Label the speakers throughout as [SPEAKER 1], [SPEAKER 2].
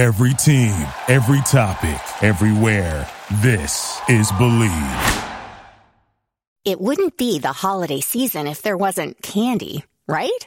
[SPEAKER 1] Every team, every topic, everywhere. This is Believe.
[SPEAKER 2] It wouldn't be the holiday season if there wasn't candy, right?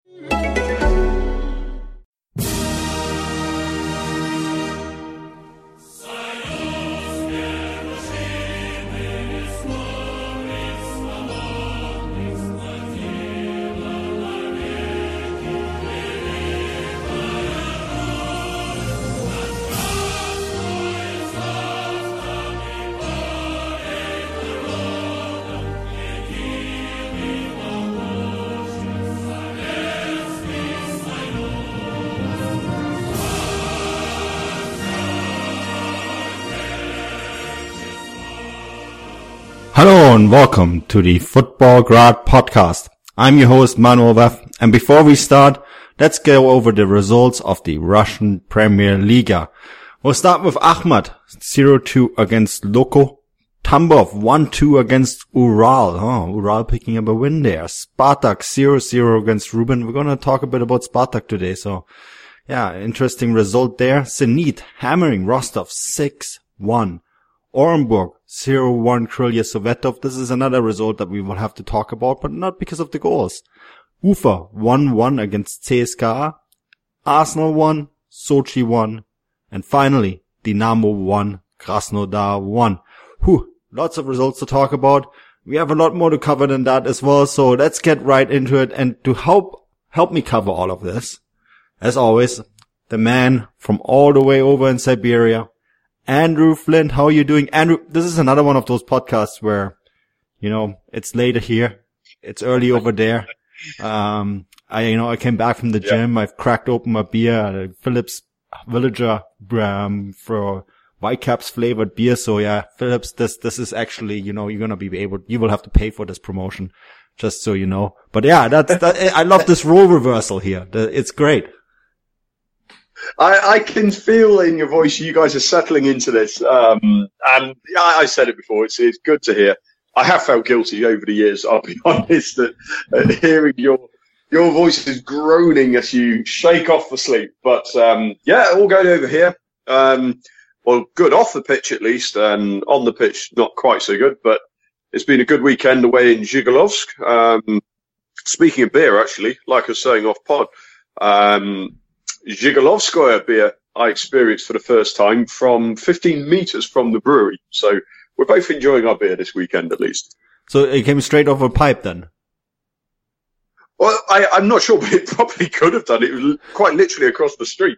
[SPEAKER 3] And welcome to the Football Grad podcast. I'm your host Manuel Veth, and before we start, let's go over the results of the Russian Premier Liga. We'll start with Akhmat, 0-2 against Loko. Tambov 1-2 against Ural. Oh, Ural picking up a win there. Spartak 0-0 against Rubin. We're gonna talk a bit about Spartak today, so yeah, interesting result there. Zenit hammering Rostov 6-1. Orenburg 0-1 Krylia Sovetov. This is another result that we will have to talk about, but not because of the goals. Ufa 1-1 against CSKA. Arsenal 1, Sochi 1, and finally Dinamo 1, Krasnodar 1. Whew, lots of results to talk about. We have a lot more to cover than that as well, so let's get right into it. And to help, help me cover all of this, as always, the man from all the way over in Siberia, Andrew Flint, how are you doing? Andrew, this is another one of those podcasts where, you know, it's later here. It's early over there. Um, I, you know, I came back from the gym. I've cracked open my beer, uh, Phillips Villager, um, for Whitecaps flavored beer. So yeah, Phillips, this, this is actually, you know, you're going to be able, you will have to pay for this promotion, just so you know. But yeah, that's, that, I love this role reversal here. It's great.
[SPEAKER 4] I, I, can feel in your voice you guys are settling into this. Um, and I, I, said it before, it's, it's good to hear. I have felt guilty over the years, I'll be honest, that uh, hearing your your voice is groaning as you shake off the sleep. But um, yeah, all going over here. Um, well, good off the pitch at least, and on the pitch, not quite so good. But it's been a good weekend away in Zhigulevsk. Um, speaking of beer, actually, like I was saying off pod, um, Zhigulevskoye beer I experienced for the first time from 15 meters from the brewery. So we're both enjoying our beer this weekend, at least.
[SPEAKER 3] So it came straight off a pipe then?
[SPEAKER 4] Well, I, am not sure, but it probably could have done. It was quite literally across the street.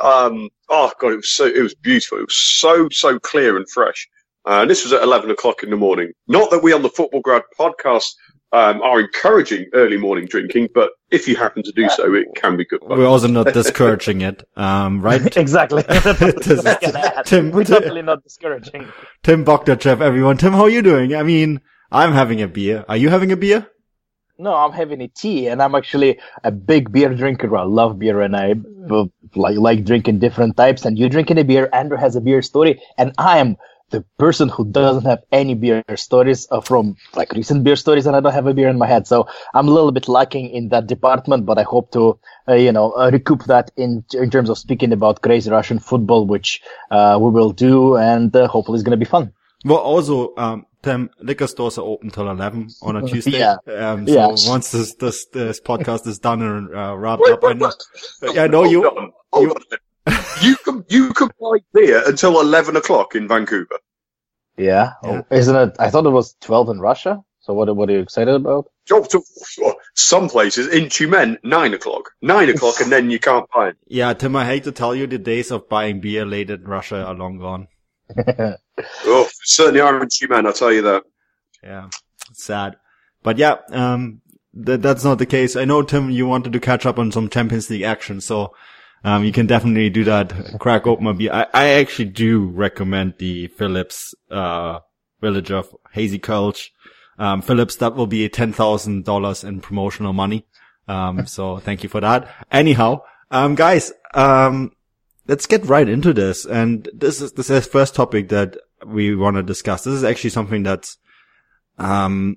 [SPEAKER 4] Um, oh god, it was so, it was beautiful. It was so, so clear and fresh. Uh, and this was at 11 o'clock in the morning. Not that we on the Football Grad podcast um, are encouraging early morning drinking, but if you happen to do so, it can be good.
[SPEAKER 3] We're also not discouraging it, um, right?
[SPEAKER 5] exactly. Tim, We're definitely not discouraging.
[SPEAKER 3] Tim Bogdachev, everyone. Tim, how are you doing? I mean, I'm having a beer. Are you having a beer?
[SPEAKER 5] No, I'm having a tea, and I'm actually a big beer drinker. I love beer, and I like like drinking different types. And you're drinking a beer. Andrew has a beer story, and I am the person who doesn't have any beer stories uh, from like recent beer stories and I don't have a beer in my head. So I'm a little bit lacking in that department, but I hope to, uh, you know, uh, recoup that in, in terms of speaking about crazy Russian football, which, uh, we will do and uh, hopefully it's going to be fun.
[SPEAKER 3] Well, also, um, Tim, liquor stores are open till 11 on a Tuesday.
[SPEAKER 5] yeah.
[SPEAKER 3] Um, so yeah. once this, this, this podcast is done and, uh, wrapped up, I know, yeah, I know you, you,
[SPEAKER 4] you can you can buy beer until eleven o'clock in Vancouver.
[SPEAKER 5] Yeah. yeah. Oh, isn't it? I thought it was twelve in Russia. So what what are you excited about?
[SPEAKER 4] Oh, to, some places in Tyumen, nine o'clock, nine o'clock, and then you can't buy it.
[SPEAKER 3] Yeah, Tim, I hate to tell you, the days of buying beer late in Russia are long gone.
[SPEAKER 4] oh, certainly are in Tyumen, I'll tell you that.
[SPEAKER 3] Yeah, sad, but yeah, um, that that's not the case. I know Tim, you wanted to catch up on some Champions League action, so um, you can definitely do that. Crack open a beer. I, I actually do recommend the Phillips, uh, village of Hazy Gulch. Um, Phillips, that will be $10,000 in promotional money. Um, so thank you for that. Anyhow, um, guys, um, let's get right into this. And this is, this is the first topic that we want to discuss. This is actually something that's, um,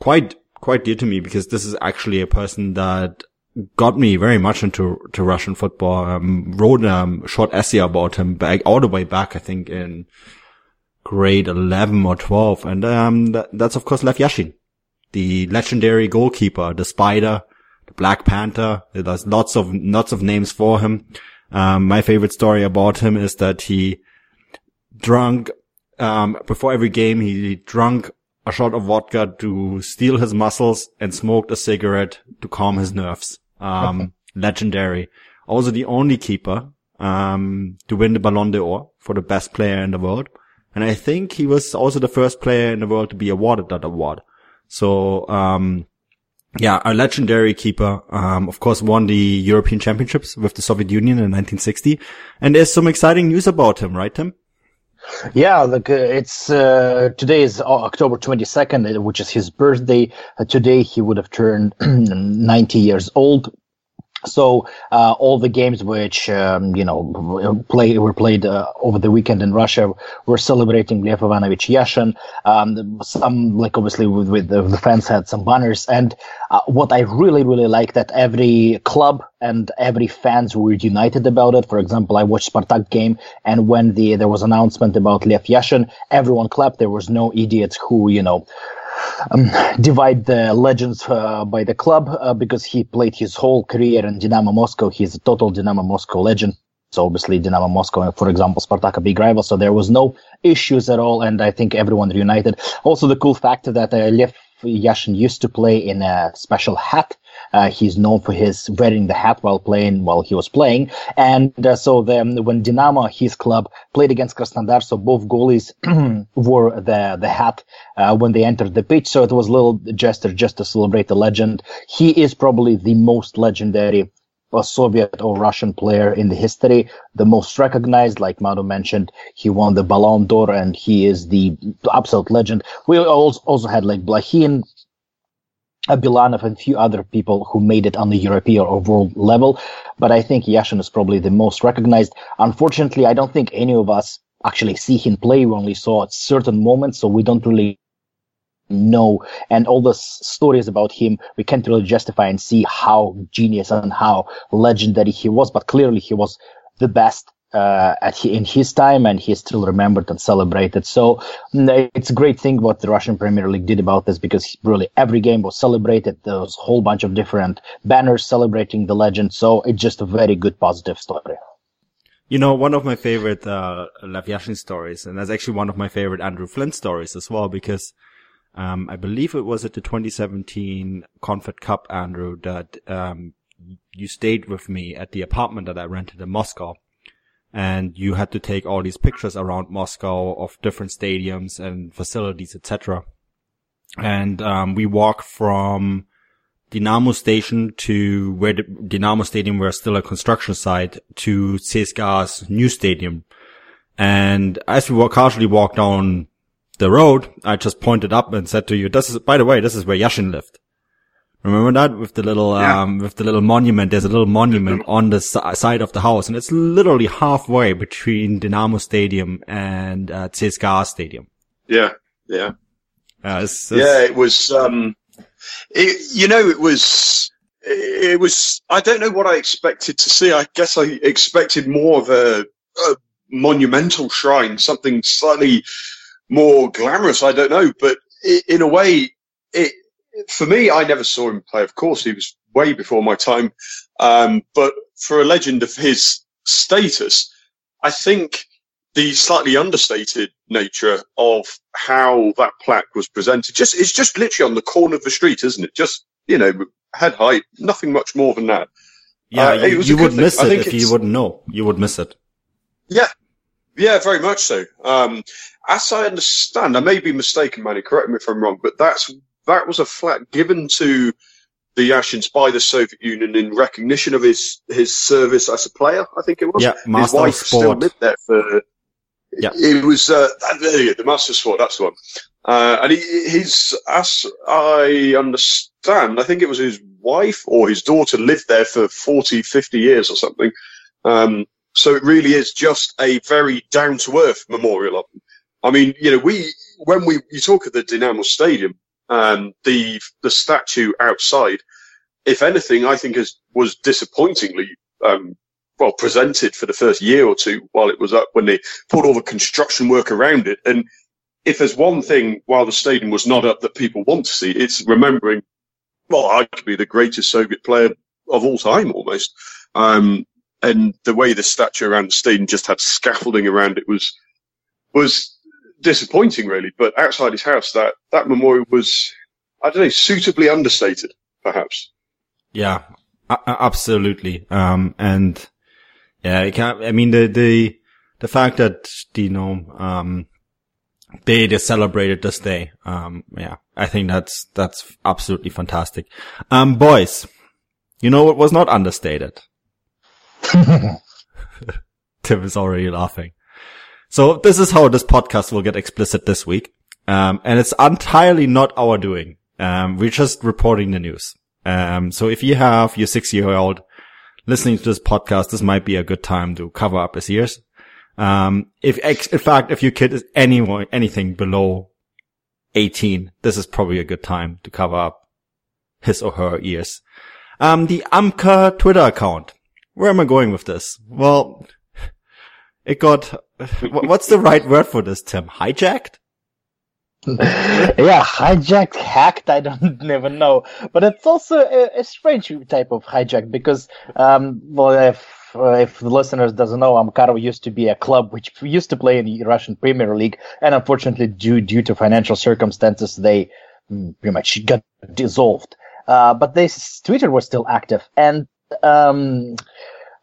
[SPEAKER 3] quite, quite dear to me because this is actually a person that got me very much into to Russian football. Um, wrote a short essay about him back all the way back, I think in grade 11 or 12. And, um, that, that's of course Lev Yashin, the legendary goalkeeper, the spider, the Black Panther. There's lots of, lots of names for him. Um, my favorite story about him is that he drunk, um, before every game, he drunk a shot of vodka to steal his muscles and smoked a cigarette to calm his nerves. Um, legendary. Also the only keeper, um, to win the Ballon d'Or for the best player in the world. And I think he was also the first player in the world to be awarded that award. So, um, yeah, a legendary keeper. Um, of course, won the European Championships with the Soviet Union in 1960. And there's some exciting news about him, right, Tim?
[SPEAKER 5] Yeah, like, uh, it's uh, today is October 22nd, uh, which is his birthday. Uh, today he would have turned 90 years old. So uh, all the games which um, you know play were played uh, over the weekend in Russia were celebrating Lev Ivanovich Yashin. Um, some like obviously with, with the, the, fans had some banners, and uh, what I really really like that every club and every fans were united about it. For example, I watched Spartak game, and when the there was announcement about Lev Yashin, everyone clapped. There was no idiots who you know um, divide the legends uh, by the club uh, because he played his whole career in Dynamo Moscow. He's a total Dynamo Moscow legend. So obviously Dynamo Moscow, for example, Spartak a big rival. So there was no issues at all. And I think everyone reunited. Also the cool fact that uh, Lev Yashin used to play in a special hat uh, he's known for his wearing the hat while playing while he was playing. And uh, so the, when Dinamo, his club, played against Krasnodar, so both goalies wore the the hat uh, when they entered the pitch. So it was a little gesture just to celebrate the legend. He is probably the most legendary a Soviet or Russian player in the history, the most recognized, like Mado mentioned, he won the Ballon d'Or and he is the absolute legend. We also, also had like Blokhin, Belanov and a few other people who made it on the European or world level. But I think Yashin is probably the most recognized. Unfortunately, I don't think any of us actually see him play. We only saw certain moments, so we don't really know. And all the stories about him, we can't really justify and see how genius and how legendary he was. But clearly, he was the best uh, at in his time, and he's still remembered and celebrated. So mm, it's a great thing what the Russian Premier League did about this because really every game was celebrated. There was a whole bunch of different banners celebrating the legend. So it's just a very good positive story.
[SPEAKER 3] You know, one of my favorite uh, Lev Yashin stories, and that's actually one of my favorite Andrew Flint stories as well, because um, I believe it was at the 2017 Confed Cup, Andrew, that um, you stayed with me at the apartment that I rented in Moscow and you had to take all these pictures around Moscow of different stadiums and facilities, etc. And um, we walked from Dynamo Station to where the Dynamo Stadium was still a construction site to CSKA's new stadium. And as we walk, casually walked down the road, I just pointed up and said to you, this is, by the way, this is where Yashin lived. Remember that with the little yeah. um with the little monument? There's a little monument on the side of the house, and it's literally halfway between Dynamo Stadium and uh, CSKA Stadium.
[SPEAKER 4] Yeah, yeah,
[SPEAKER 3] uh, it's, it's,
[SPEAKER 4] yeah. It was, um, it, you know, it was, it was. I don't know what I expected to see. I guess I expected more of a, a monumental shrine, something slightly more glamorous. I don't know, but in a way, it for me, I never saw him play. Of course, he was way before my time. Um, but for a legend of his status, I think the slightly understated nature of how that plaque was presented just it's just literally on the corner of the street, isn't it? Just you know, head height, nothing much more than that.
[SPEAKER 3] Yeah, uh, you, you would miss it if you wouldn't know. You would miss it.
[SPEAKER 4] Yeah, yeah, very much so. Um, as I understand, I may be mistaken, Manny. Correct me if I'm wrong, but that's that was a flat given to the Yashins by the Soviet Union in recognition of his his service as a player. I think it was.
[SPEAKER 3] Yeah,
[SPEAKER 4] Master his wife
[SPEAKER 3] Sport.
[SPEAKER 4] still lived there for.
[SPEAKER 3] Yeah.
[SPEAKER 4] It was uh, the, the Master Sport. That's the one. Uh, and he, his, as I understand, I think it was his wife or his daughter lived there for 40, 50 years or something. Um, so it really is just a very down to earth memorial of him. I mean, you know, we, when we, you talk of the Dynamo Stadium, um, the, the statue outside, if anything, I think is, was disappointingly, um, well, presented for the first year or two while it was up when they put all the construction work around it. And if there's one thing while the stadium was not up that people want to see, it's remembering, well, I could be the greatest Soviet player of all time almost. Um, and the way the statue around the stadium just had scaffolding around it was, was disappointing really. But outside his house, that, that memorial was, I don't know, suitably understated, perhaps.
[SPEAKER 3] Yeah, absolutely. Um, and yeah, I, can't, I mean, the, the, the fact that, you know, um, they, they celebrated this day. Um, yeah, I think that's, that's absolutely fantastic. Um, boys, you know what was not understated? Tim is already laughing. So this is how this podcast will get explicit this week. Um, and it's entirely not our doing. Um, we're just reporting the news. Um, so if you have your six year old listening to this podcast, this might be a good time to cover up his ears. Um, if, in fact, if your kid is anyone, anything below 18, this is probably a good time to cover up his or her ears. Um, the Amkar Twitter account. Where am I going with this? Well, it got, what's the right word for this, Tim? Hijacked?
[SPEAKER 5] yeah, hijacked, hacked, I don't never know. But it's also a, a strange type of hijack because, um, well, if, uh, if the listeners doesn't know, Amkar used to be a club which used to play in the Russian Premier League, and unfortunately, due due to financial circumstances, they mm, pretty much got dissolved. Uh, but this Twitter was still active, and um,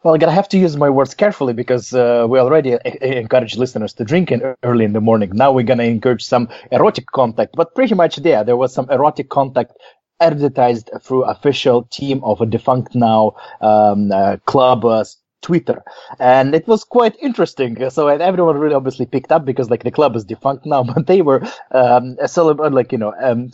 [SPEAKER 5] well, I'm gonna have to use my words carefully because uh, we already uh, encourage listeners to drink in early in the morning. Now we're gonna encourage some erotic contact, but pretty much there, there was some erotic contact advertised through official team of a defunct now um, uh, club uh, Twitter, and it was quite interesting. So and everyone really obviously picked up because like the club is defunct now, but they were um, like you know um,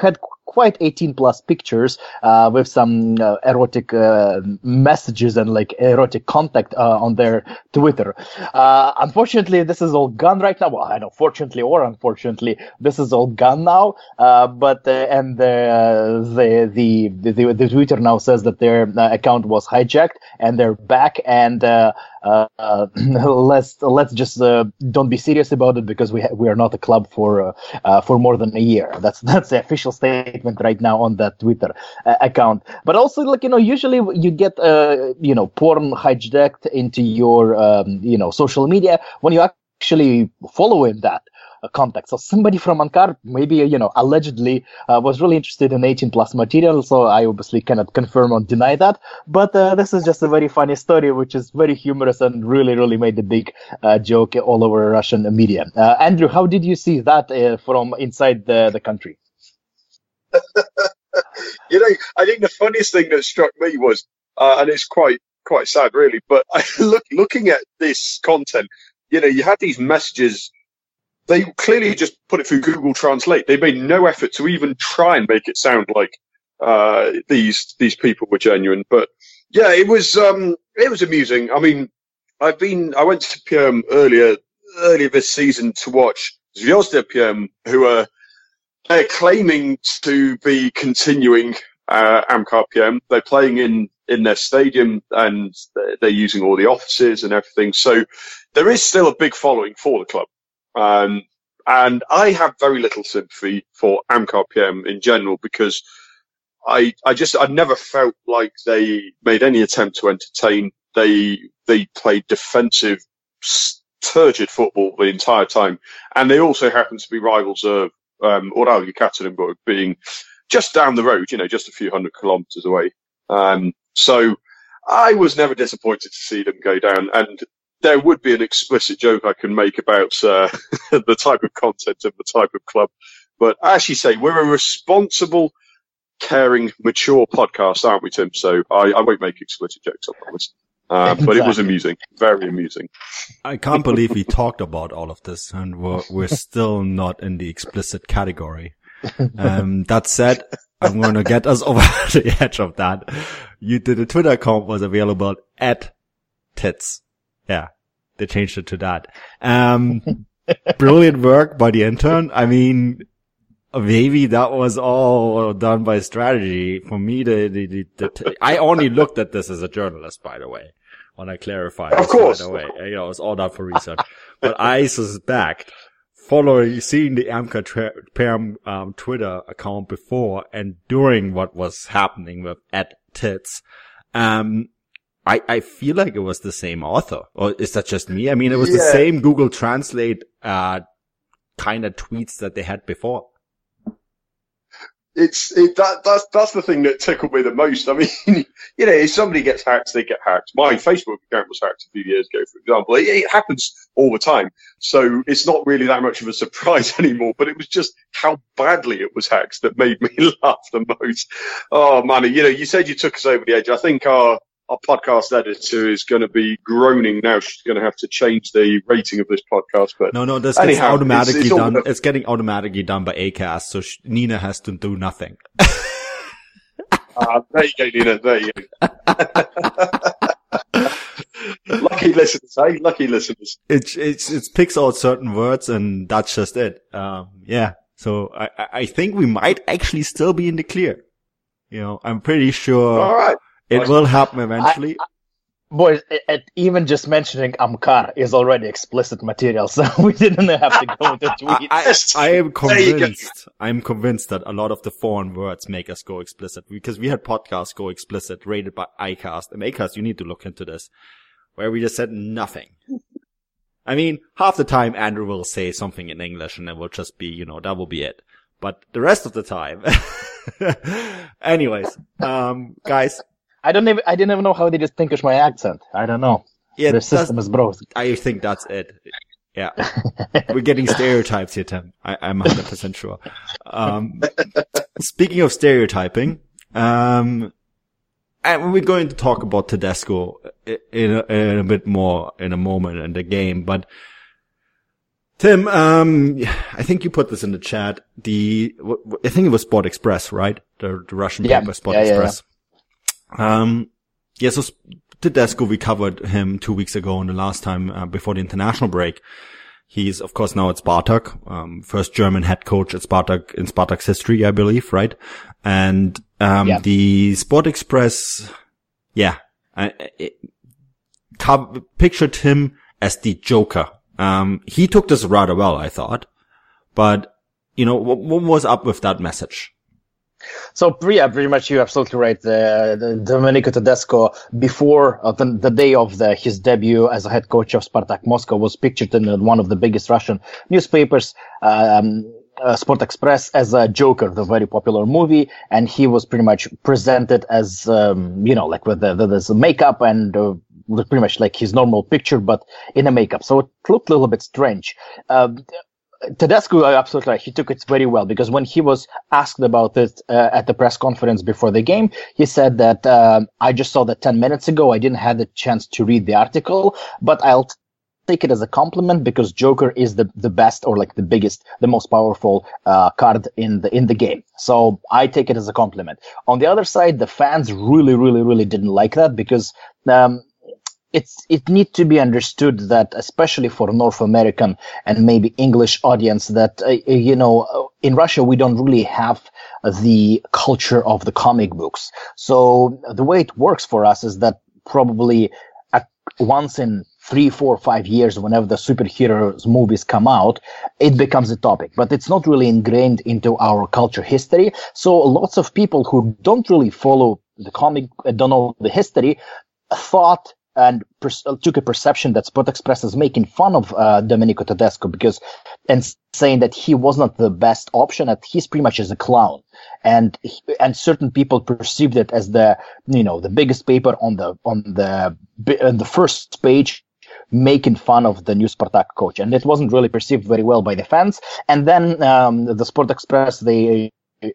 [SPEAKER 5] had quite 18 plus pictures uh, with some uh, erotic uh, messages and like erotic contact uh, on their Twitter. Uh, unfortunately, this is all gone right now. Well, I know, fortunately or unfortunately, this is all gone now. But and the, the, the the Twitter now says that their account was hijacked and they're back and uh, let's let's just uh, don't be serious about it because we ha- we are not a club for uh for more than a year. That's that's the official statement right now on that Twitter uh, account. But also, like you know, usually you get uh, you know porn hijacked into your um, you know social media when you actually follow in that contact. So somebody from Ankara, maybe, you know, allegedly uh, was really interested in 18 plus material. So I obviously cannot confirm or deny that. But uh, this is just a very funny story, which is very humorous and really, really made a big uh, joke all over Russian media. Uh, Andrew, how did you see that uh, from inside the, the country?
[SPEAKER 4] you know, I think the funniest thing that struck me was, uh, and it's quite quite sad, really. But I look looking at this content, you know, you had these messages they clearly just put it through Google Translate. They made no effort to even try and make it sound like uh, these these people were genuine. But yeah, it was um, it was amusing. I mean, I've been I went to Perm earlier earlier this season to watch Zvezda Perm, who are they're claiming to be continuing uh, Amkar Perm. They're playing in in their stadium and they're using all the offices and everything. So there is still a big following for the club. Um, and I have very little sympathy for Amkar Perm in general because I, I just, I never felt like they made any attempt to entertain. They, they played defensive, turgid football the entire time. And they also happen to be rivals of, um, Ural Yekaterinburg being just down the road, you know, just a few hundred kilometers away. Um, so I was never disappointed to see them go down. And there would be an explicit joke I can make about uh, the type of content of the type of club. But I actually say we're a responsible, caring, mature podcast, aren't we, Tim? So I, I won't make explicit jokes, I promise. Uh, exactly. But it was amusing, very amusing.
[SPEAKER 3] I can't believe we talked about all of this and we're, we're still not in the explicit category. Um, that said, I'm going to get us over the edge of that. You did a Twitter account was available at tits. Yeah. They changed it to that. Um, brilliant work by the intern. I mean, maybe that was all done by strategy. For me, the, the, the, the I only looked at this as a journalist, by the way. When I clarify,
[SPEAKER 4] of course,
[SPEAKER 3] by the way, you know, it's all done for research. but I suspect, following, seeing the Amkar tra- Perm um, Twitter account before and during what was happening with at tits, um, I, I feel like it was the same author. Or is that just me? I mean, it was yeah. the same Google Translate, uh, kind of tweets that they had before
[SPEAKER 4] it's it, that that's that's the thing that tickled me the most. I mean, you know, if somebody gets hacked, they get hacked. My Facebook account was hacked a few years ago, for example. It, it, happens all the time, so it's not really that much of a surprise anymore. But it was just how badly it was hacked that made me laugh the most. Oh man, you know, you said you took us over the edge. I think our our podcast editor is going to be groaning now. She's going to have to change the rating of this podcast. But
[SPEAKER 3] no, no, this anyhow, gets automatically it's, it's done. it's getting automatically done by Acast, so she, Nina has to do nothing.
[SPEAKER 4] uh, there you go, Nina. There you go. Lucky listeners, eh? Lucky listeners.
[SPEAKER 3] It it's it picks out certain words, and that's just it. Um, yeah. So I I think we might actually still be in the clear. You know, I'm pretty sure.
[SPEAKER 4] All right.
[SPEAKER 3] It will happen eventually. I,
[SPEAKER 5] boys, it, it, even just mentioning Amkar is already explicit material, so we didn't have to go into tweet.
[SPEAKER 3] I, I, am convinced. I'm convinced that a lot of the foreign words make us go explicit because we had podcasts go explicit rated by iCast And Acast, you need to look into this, where we just said nothing. I mean, half the time Andrew will say something in English and it will just be, you know, that will be it. But the rest of the time, anyways, um, guys,
[SPEAKER 5] I don't even I didn't even know how they distinguish my accent. I don't know. Yeah, the system is broken.
[SPEAKER 3] I think that's it. Yeah, we're getting stereotypes here, Tim. I, am 100 percent sure. Um, speaking of stereotyping, um, and we're going to talk about Tedesco in a, in a bit more in a moment in the game, but. Tim, um, I think you put this in the chat. The, I think it was Sport Express, right? The, the Russian yeah. paper Sport yeah, Express. Yeah, um, yeah, so Tedesco, we covered him two weeks ago and the last time uh, before the international break. He's, of course, now at Spartak, um, first German head coach at Spartak in Spartak's history, I believe, right? And, um, yeah. the Sport Express, yeah, I, it, pictured him as the Joker. Um, he took this rather well, I thought, but, you know, what, what was up with that message?
[SPEAKER 5] So yeah, pretty much you're absolutely right. The Domenico Tedesco before uh, the, the, day of the, his debut as a head coach of Spartak Moscow was pictured in one of the biggest Russian newspapers. Um, uh, Sport Express as a Joker, the very popular movie, and he was pretty much presented as, um, you know, like with the, the, the makeup and uh, pretty much like his normal picture, but in a makeup. So it looked a little bit strange. Um, Tedesco, absolutely right. He took it very well because when he was asked about it uh, at the press conference before the game, he said that um, I just saw that 10 minutes ago. I didn't have the chance to read the article, but I'll take it as a compliment because Joker is the, the best or like the biggest, the most powerful uh, card in the in the game. So I take it as a compliment. On the other side, the fans really, really, really didn't like that because um, it's it need to be understood that especially for North American and maybe English audience that uh, uh you know in Russia we don't really have the culture of the comic books. So the way it works for us is that probably at once in three, four, five years, whenever the superheroes movies come out, it becomes a topic. But it's not really ingrained into our culture history. So lots of people who don't really follow the comic, uh, don't know the history, thought and per- took a perception that Sport Express is making fun of uh, Domenico Tedesco because and saying that he was not the best option, that he's pretty much as a clown, and and certain people perceived it as the you know the biggest paper on the on the on the first page making fun of the new Spartak coach, and it wasn't really perceived very well by the fans. And then um, the Sport Express they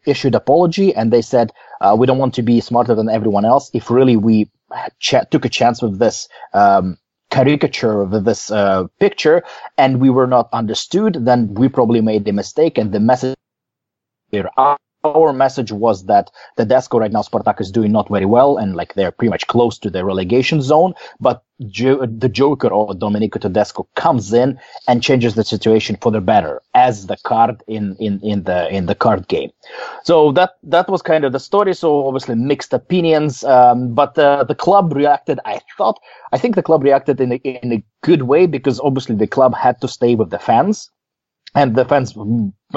[SPEAKER 5] issued apology and they said uh, we don't want to be smarter than everyone else. If really we ch- took a chance with this um, caricature of this uh, picture and we were not understood, then we probably made a mistake and the message our message was that the Tedesco right now, Spartak is doing not very well and like they're pretty much close to the relegation zone. But jo- the Joker or Domenico Tedesco comes in and changes the situation for the better as the card in, in, in the, in the card game. So that, that was kind of the story. So obviously mixed opinions. Um, but uh, the club reacted, I thought, I think the club reacted in a, in a good way because obviously the club had to stay with the fans and the fans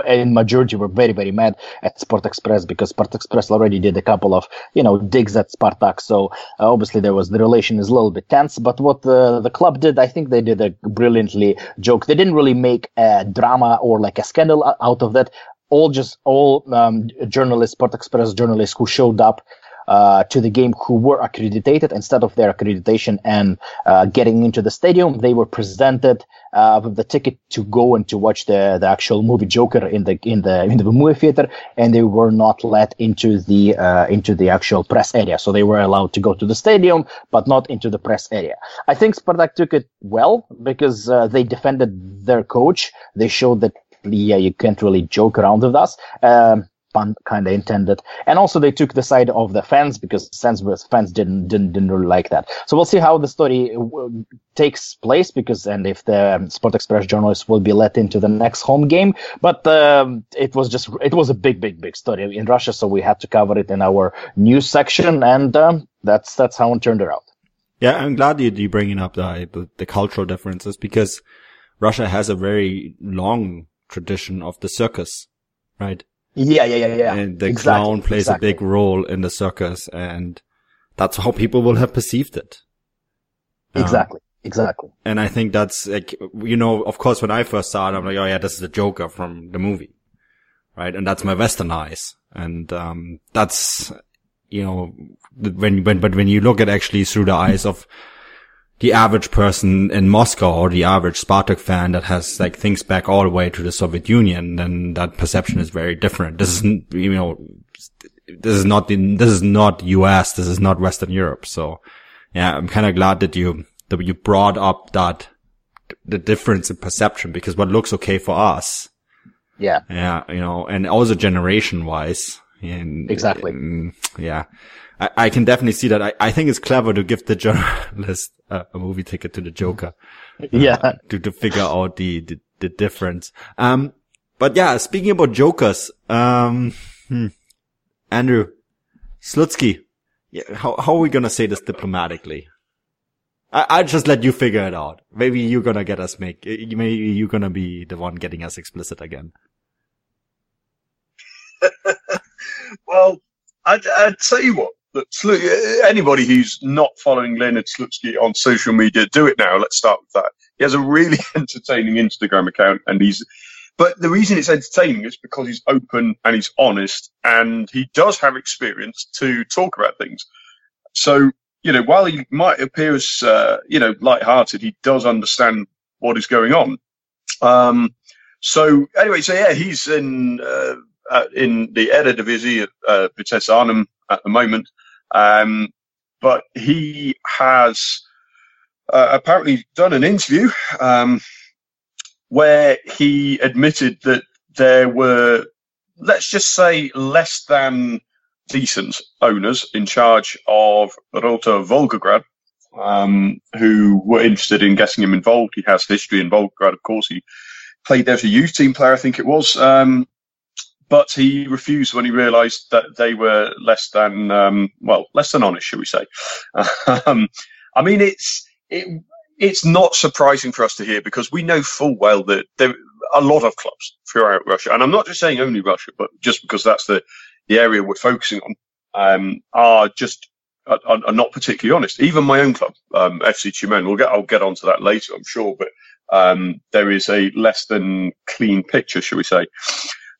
[SPEAKER 5] in majority were very very mad at Sport Express because Sport Express already did a couple of you know digs at Spartak so uh, obviously there was the relation is a little bit tense but what the the club did I think they did a brilliantly joke they didn't really make a drama or like a scandal out of that all just all um, journalists Sport Express journalists who showed up uh, to the game who were accredited instead of their accreditation and uh, getting into the stadium. They were presented uh, with the ticket to go and to watch the, the actual movie Joker in the in the in the movie theater, and they were not let into the uh, into the actual press area. So they were allowed to go to the stadium, but not into the press area. I think Spartak took it well because uh, they defended their coach. They showed that yeah, you can't really joke around with us. Um, pun kind of intended. And also they took the side of the fans because fans fans didn't didn't didn't really like that. So we'll see how the story takes place because and if the Sport Express journalists will be let into the next home game. But um, it was just it was a big big big story in Russia, so we had to cover it in our news section, and um, that's that's how it turned out.
[SPEAKER 3] Yeah, I'm glad you you bringing up the, the the cultural differences because Russia has a very long tradition of the circus, right?
[SPEAKER 5] Yeah, yeah, yeah, yeah.
[SPEAKER 3] And the
[SPEAKER 5] exactly,
[SPEAKER 3] clown plays
[SPEAKER 5] exactly.
[SPEAKER 3] a big role in the circus and that's how people will have perceived it. Um,
[SPEAKER 5] Exactly, exactly.
[SPEAKER 3] and I think that's like, you know, of course, when I first saw it, I'm like, oh yeah, this is the Joker from the movie. Right. And that's my Western eyes. And, um, that's, you know, when, when, but when you look at actually through the eyes of the average person in Moscow or the average Spartak fan that has like thinks back all the way to the Soviet Union, then that perception is very different. This isn't, you know, this is not the, this is not US. This is not Western Europe. So yeah, I'm kind of glad that you, that you brought up that, the difference in perception because what looks okay for us.
[SPEAKER 5] Yeah,
[SPEAKER 3] Yeah. You know, and also generation wise. And,
[SPEAKER 5] Exactly.
[SPEAKER 3] and, yeah. I, I can definitely see that. I, I think it's clever to give the journalist a, a movie ticket to the Joker
[SPEAKER 5] yeah.
[SPEAKER 3] to, to figure out the, the, the difference. Um, but yeah, speaking about Jokers, um, hmm, Andrew, Slutsky, yeah, how, how are we going to say this diplomatically? I, I'll just let you figure it out. Maybe you're going to get us make, maybe you're going to be the one getting us explicit again.
[SPEAKER 4] Well, I'd, I'd tell you what. Look, Slu- anybody who's not following Leonid Slutsky on social media, do it now. Let's start with that. He has a really entertaining Instagram account, and he's. But the reason it's entertaining is because he's open and he's honest, and he does have experience to talk about things. So you know, while he might appear as uh, you know light-hearted, he does understand what is going on. Um, so anyway, so yeah, he's in uh, uh, in the Eredivisie at uh, Vitesse Arnhem at the moment, um, but he has uh, apparently done an interview um, where he admitted that there were, let's just say, less than decent owners in charge of Rotor Volgograd. Um, who were interested in getting him involved. He has history in Volgograd, of course. He played there as a youth team player, I think it was. Um, but he refused when he realised that they were less than, um, well, less than honest, shall we say? um, I mean, it's it, it's not surprising for us to hear because we know full well that there a lot of clubs throughout Russia, and I'm not just saying only Russia, but just because that's the the area we're focusing on, um, are just are, are not particularly honest. Even my own club, um, FC Tyumen, we'll get I'll get onto that later, I'm sure, but um, there is a less than clean picture, shall we say?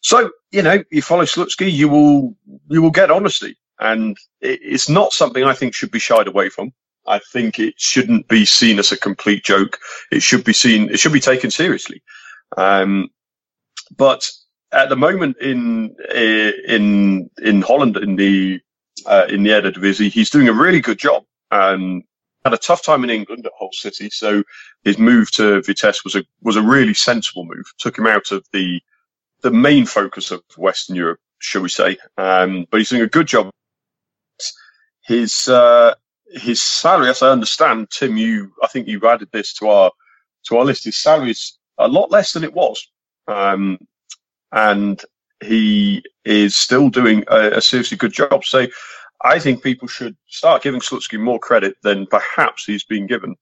[SPEAKER 4] So you know, you follow Slutsky, you will you will get honesty, and it, it's not something I think should be shied away from. I think it shouldn't be seen as a complete joke. It should be seen. It should be taken seriously. Um, but at the moment in in in Holland in the uh, in the Eredivisie, he's doing a really good job, and had a tough time in England at Hull City. So his move to Vitesse was a was a really sensible move. Took him out of the the main focus of Western Europe, shall we say? Um, but he's doing a good job. His uh, his salary, as I understand, Tim, you I think you've added this to our to our list. His salary is a lot less than it was, um, and he is still doing a, a, seriously good job. So I think people should start giving Slutsky more credit than perhaps he's been given.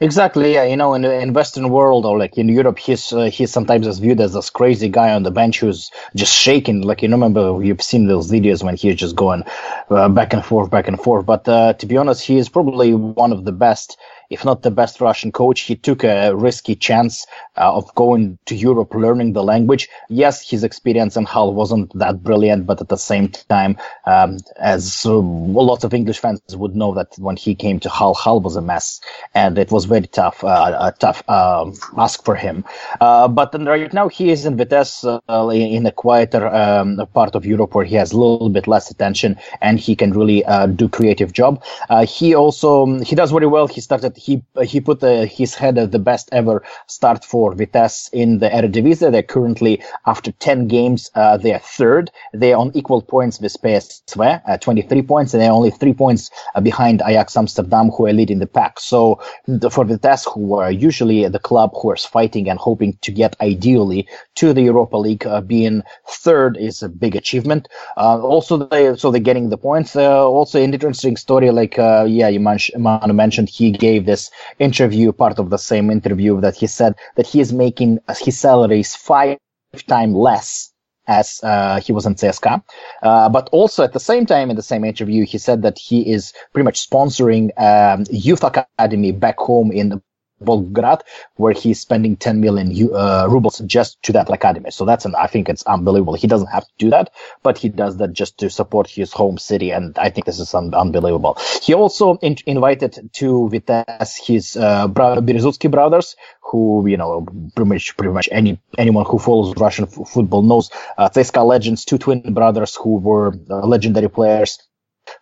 [SPEAKER 5] Exactly. Yeah. You know, in in Western world or like in Europe, he's uh, he's sometimes is viewed as this crazy guy on the bench who's just shaking. Like you remember, you've seen those videos when he's just going uh, back and forth, back and forth. But uh, to be honest, he is probably one of the best if not the best Russian coach. He took a risky chance uh, of going to Europe, learning the language. Yes, his experience in Hull wasn't that brilliant, but at the same time, um, as uh, lots of English fans would know that when he came to Hull, Hull was a mess, and it was very tough, uh, a tough um, ask for him. Uh, but right now he is in Vitesse uh, in a quieter um, part of Europe where he has a little bit less attention and he can really uh, do creative job. he also he does very well. He started he he put his head at the best ever start for Vitesse in the Eredivisie. They're currently after ten games, uh, they are third. They are on equal points with PSV, uh, 23 points, and they're only three points uh, behind Ajax Amsterdam, who are leading the pack. So the, for Vitesse, who are usually the club who is fighting and hoping to get ideally to the Europa League, uh, being third is a big achievement. Uh, also, they so they're getting the points. Also, an interesting story, like yeah, you manu mentioned, he gave this interview, part of the same interview, that he said that he is making his salary is five times less as uh, he was in CSKA. Uh, but also at the same time, in the same interview, he said that he is pretty much sponsoring um, youth academy back home in Volgograd, where he's spending 10 million uh, rubles just to that academy. So that's an, I think it's unbelievable. He doesn't have to do that, but he does that just to support his home city. And I think this is un- unbelievable. He also in- invited to Vitesse his, uh, bro- Berezutsky brothers, who, you know, pretty much, pretty much any, anyone who follows Russian f- football knows, uh, legends, two twin brothers who were uh, legendary players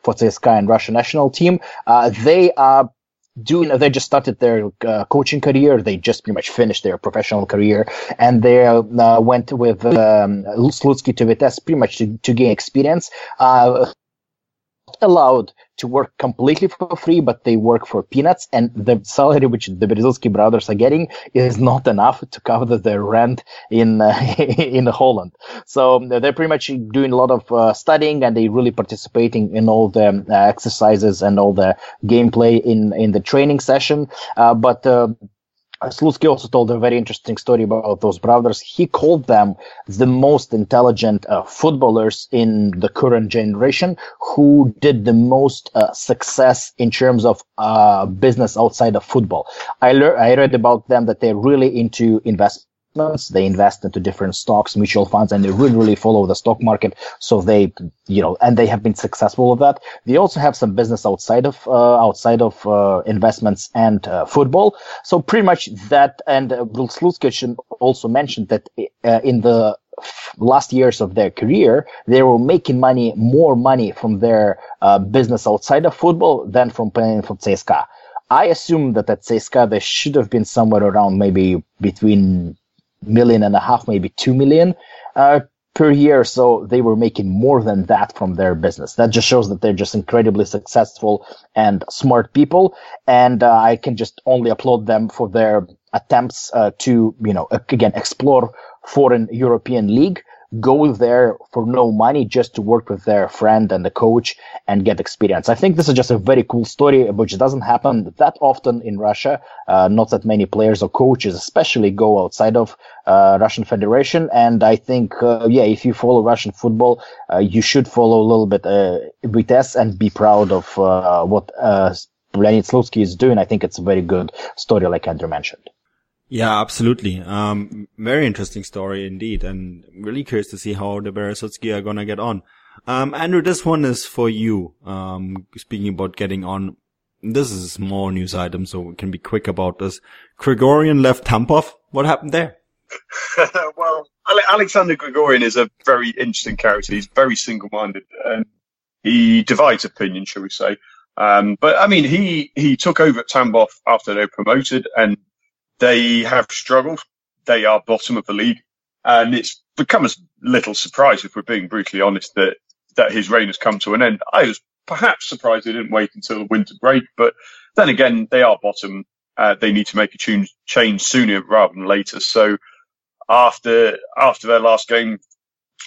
[SPEAKER 5] for CSKA and Russian national team. Uh, they are doing they just started their uh, coaching career. They just pretty much finished their professional career. And they uh, went with um, Slutsky to Vitesse pretty much to, to gain experience. Uh, allowed to work completely for free, but they work for peanuts. And the salary which the Berezutsky brothers are getting is not enough to cover their rent in uh, in Holland. So they're pretty much doing a lot of uh, studying and they really participating in all the uh, exercises and all the gameplay in in the training session. Uh, but uh, Slutsky also told a very interesting story about those brothers. He called them the most intelligent uh, footballers in the current generation who did the most uh, success in terms of uh, business outside of football. I, le- I read about them that they're really into investment investments. They invest into different stocks, mutual funds, and they really, really follow the stock market. So they, you know, and they have been successful with that. They also have some business outside of, uh, outside of, uh, investments and, uh, football. So pretty much that, and uh, Slutsky also mentioned that, uh, in the, last years of their career, they were making money, more money from their uh, business outside of football than from playing for CSKA. I assume that at CSKA they should have been somewhere around maybe between million and a half, maybe two million uh, per year. So they were making more than that from their business. That just shows that they're just incredibly successful and smart people. And uh, I can just only applaud them for their attempts uh, to, you know, again, explore foreign European league go there for no money just to work with their friend and the coach and get experience. I think this is just a very cool story, which doesn't happen that often in Russia. Uh, not that many players or coaches, especially, go outside of uh, Russian Federation. And I think, uh, yeah, if you follow Russian football, uh, you should follow a little bit uh, Vitesse and be proud of uh, what uh, Leonid Slutsky is doing. I think it's a very good story, like Andrew mentioned.
[SPEAKER 3] Yeah, absolutely. Um, very interesting story indeed, and really curious to see how the Berezutsky are gonna get on. Um, Andrew, this one is for you. Um, speaking about getting on, this is a small news item, so we can be quick about this. Grigoryan left Tambov. What happened there?
[SPEAKER 4] well, Alexander Grigoryan is a very interesting character. He's very single-minded and he divides opinion, shall we say. Um, but I mean, he he took over at Tambov after they were promoted, and they have struggled. They are bottom of the league, and it's become a little surprise, if we're being brutally honest, that that his reign has come to an end. I was perhaps surprised they didn't wait until the winter break, but then again, they are bottom. Uh, they need to make a change, change sooner rather than later. So after after their last game,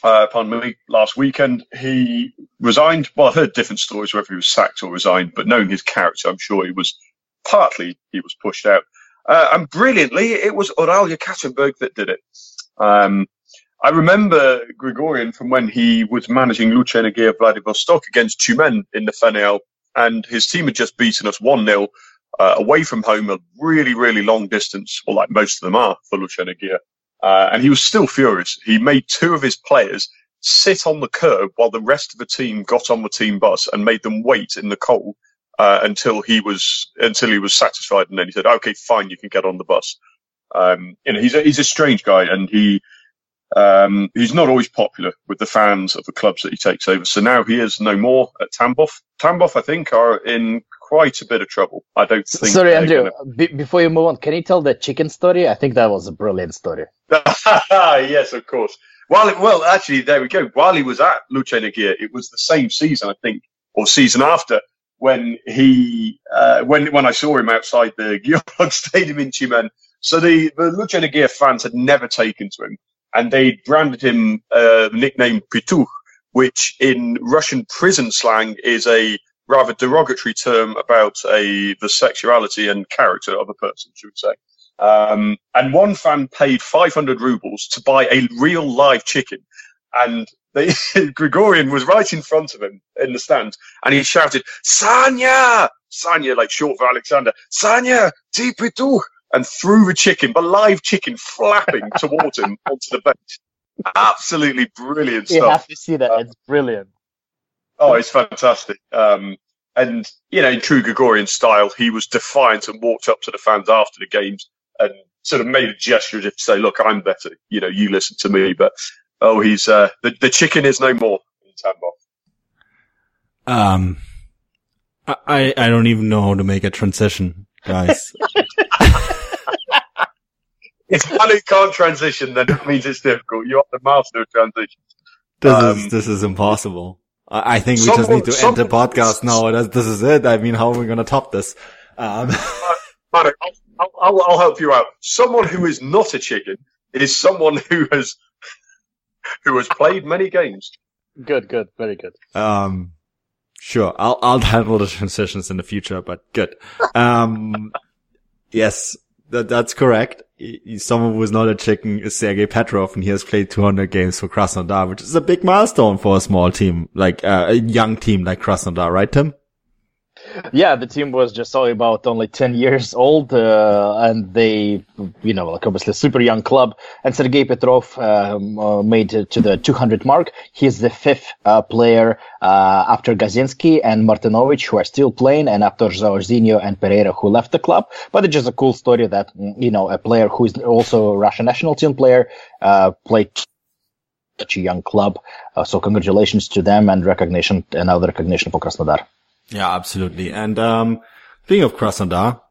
[SPEAKER 4] uh, pardon me, last weekend, he resigned. Well, I've heard different stories whether he was sacked or resigned, but knowing his character, I'm sure he was partly he was pushed out. Uh, and brilliantly, it was Ural Yekaterinburg that did it. Um, I remember Grigoryan from when he was managing Luch-Energiya Vladivostok against Tyumen in the FNL, and his team had just beaten us 1 0 uh, away from home, a really, really long distance, or like most of them are for Luch-Energiya. Uh, and he was still furious. He made two of his players sit on the curb while the rest of the team got on the team bus and made them wait in the cold uh, until he was until he was satisfied. And then he said, "Okay, fine, you can get on the bus." Um, you know, he's a, he's a strange guy, and he um, he's not always popular with the fans of the clubs that he takes over. So now he is no more at Tambov. Tambov, I think, are in quite a bit of trouble. I don't think.
[SPEAKER 5] Sorry, Andrew. Gonna... B- before you move on, can you tell the chicken story? I think that was a brilliant story.
[SPEAKER 4] yes, of course. While it, well, actually, there we go. While he was at Luch-Energiya, it was the same season, I think, or season after, when he uh, when when I saw him outside the Geolog Stadium in Tyumen. So the the Luch-Energiya fans had never taken to him, and they branded him uh, nickname Pituch, which in Russian prison slang is a rather derogatory term about a the sexuality and character of a person, should we say. Um, and one fan paid 500 rubles to buy a real live chicken. And they, Grigoryan was right in front of him in the stand and he shouted, Sanya! Sanya, like short for Alexander, Sanya, tipitu! And threw the chicken, the live chicken flapping towards him onto the bench. Absolutely brilliant stuff.
[SPEAKER 5] You have to see that. it's brilliant.
[SPEAKER 4] Oh, it's fantastic. Um, and, you know, in true Grigoryan style, he was defiant and walked up to the fans after the games and sort of made a gesture as if to say, look, I'm better. You know, you listen to me. But, oh, he's, uh, the, the chicken is no more in Tambov.
[SPEAKER 3] Um, I, I don't even know how to make a transition, guys.
[SPEAKER 4] if one can't transition, then it means it's difficult. You're the master of transitions.
[SPEAKER 3] This um, is, this is impossible. I, I think we someone, just need to end the podcast now. this is it. I mean, how are we going to top this? Um.
[SPEAKER 4] I'll, I'll, I'll help you out. Someone who is not a chicken is someone who has who has played many games.
[SPEAKER 5] Good, good, very good.
[SPEAKER 3] Um, sure. I'll I'll handle the transitions in the future, but good. Um, yes, that that's correct. Someone who is not a chicken is Sergei Petrov, and he has played 200 games for Krasnodar, which is a big milestone for a small team, like uh, a young team like Krasnodar, right, Tim?
[SPEAKER 5] yeah, the team was just only about only 10 years old, uh, and they, you know, like obviously a super young club. And Sergei Petrov um, uh, made it to the 200 mark. He's the fifth uh, player uh, after Gazinski and Martinovic, who are still playing, and after Joãozinho and Pereyra, who left the club. But it's just a cool story that, you know, a player who is also a Russian national team player uh, played such a young club. Uh, so congratulations to them and recognition, another recognition for Krasnodar.
[SPEAKER 3] Yeah, absolutely. And um, speaking of Krasnodar,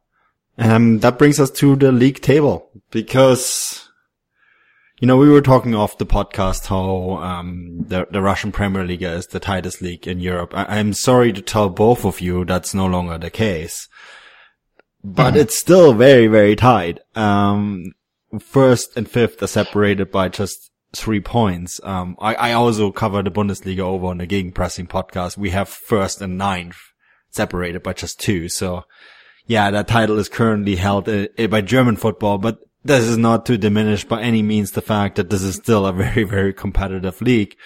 [SPEAKER 3] um, that brings us to the league table because, you know, we were talking off the podcast how um, the, the Russian Premier League is the tightest league in Europe. I, am sorry to tell both of you that's no longer the case, but mm-hmm. it's still very, very tight. Um, first and fifth are separated by just three points. Um, I, I also cover the Bundesliga over on the Gegenpressing podcast. We have first and ninth separated by just two. So yeah, that title is currently held uh, uh, by German football, but this is not to diminish by any means the fact that this is still a very, very competitive league.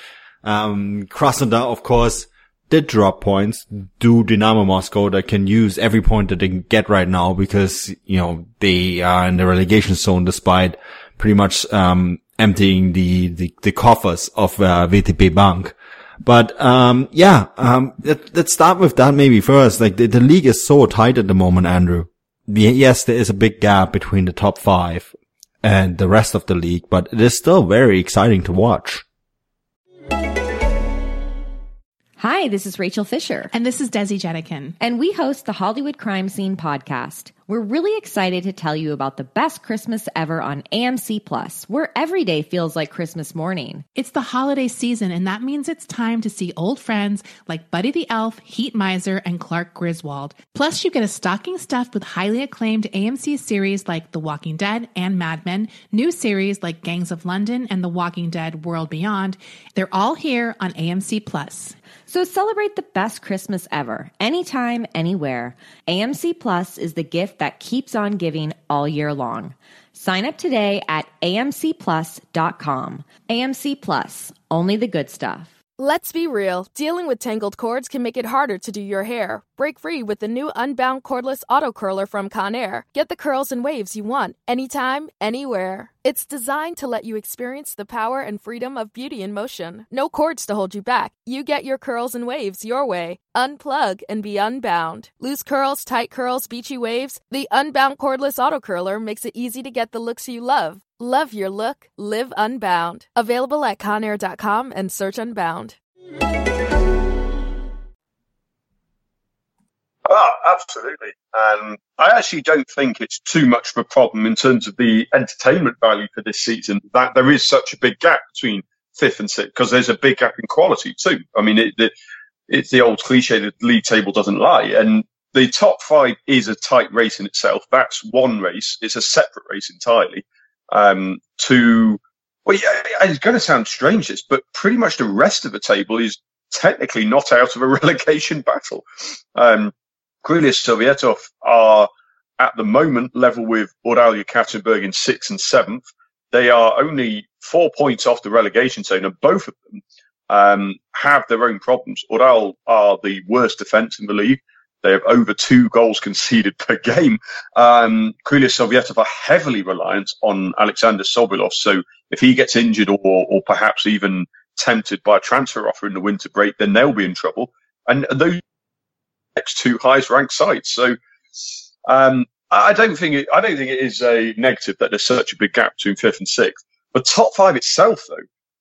[SPEAKER 3] Um, Krasnodar, of course, did drop points do Dynamo Moscow that can use every point that they can get right now because, you know, they are in the relegation zone despite pretty much, um, emptying the, the, the coffers of, uh, VTB Bank. But um, yeah, um, let, us start with that maybe first. Like the, the league is so tight at the moment, Andrew. yes, there is a big gap between the top five and the rest of the league, but it is still very exciting to watch.
[SPEAKER 6] Hi, this is Rachel Fisher.
[SPEAKER 7] And this is Desi Jenikin.
[SPEAKER 6] And we host the Hollywood Crime Scene podcast. We're really excited to tell you about the best Christmas ever on AMC Plus, where every day feels like Christmas morning.
[SPEAKER 7] It's the holiday season, and that means it's time to see old friends like Buddy the Elf, Heat Miser, and Clark Griswold. Plus, you get a stocking stuffed with highly acclaimed AMC series like The Walking Dead and Mad Men, new series like Gangs of London and The Walking Dead World Beyond. They're all here on AMC Plus.
[SPEAKER 6] So celebrate the best Christmas ever, anytime, anywhere. AMC Plus is the gift that keeps on giving all year long. Sign up today at amcplus.com. AMC Plus, only the good stuff.
[SPEAKER 8] Let's be real, dealing with tangled cords can make it harder to do your hair. Break free with the new Unbound Cordless Auto Curler from Conair. Get the curls and waves you want, anytime, anywhere. It's designed to let you experience the power and freedom of beauty in motion. No cords to hold you back. You get your curls and waves your way. Unplug and be unbound. Loose curls, tight curls, beachy waves. The Unbound Cordless Auto Curler makes it easy to get the looks you love. Love your look, live unbound. Available at conair.com and search unbound.
[SPEAKER 4] Oh, absolutely. And I actually don't think it's too much of a problem in terms of the entertainment value for this season that there is such a big gap between fifth and sixth because there's a big gap in quality too. I mean, it, it, it's the old cliche that the league table doesn't lie. And the top five is a tight race in itself. That's one race. It's a separate race entirely. Um, to, well, yeah, it's going to sound strange, this, but pretty much the rest of the table is technically not out of a relegation battle. Um, Krylia Sovetov are at the moment level with Ural Yekaterinburg in sixth and seventh. They are only four points off the relegation zone, and both of them um, have their own problems. Ural are the worst defence in the league. They have over two goals conceded per game. Um, Krylia Sovetov are heavily reliant on Alexander Sobolev. So if he gets injured or, or perhaps even tempted by a transfer offer in the winter break, then they'll be in trouble. And those next two highest ranked sites. So, um, I don't think it, I don't think it is a negative that there's such a big gap between fifth and sixth. But top five itself, though,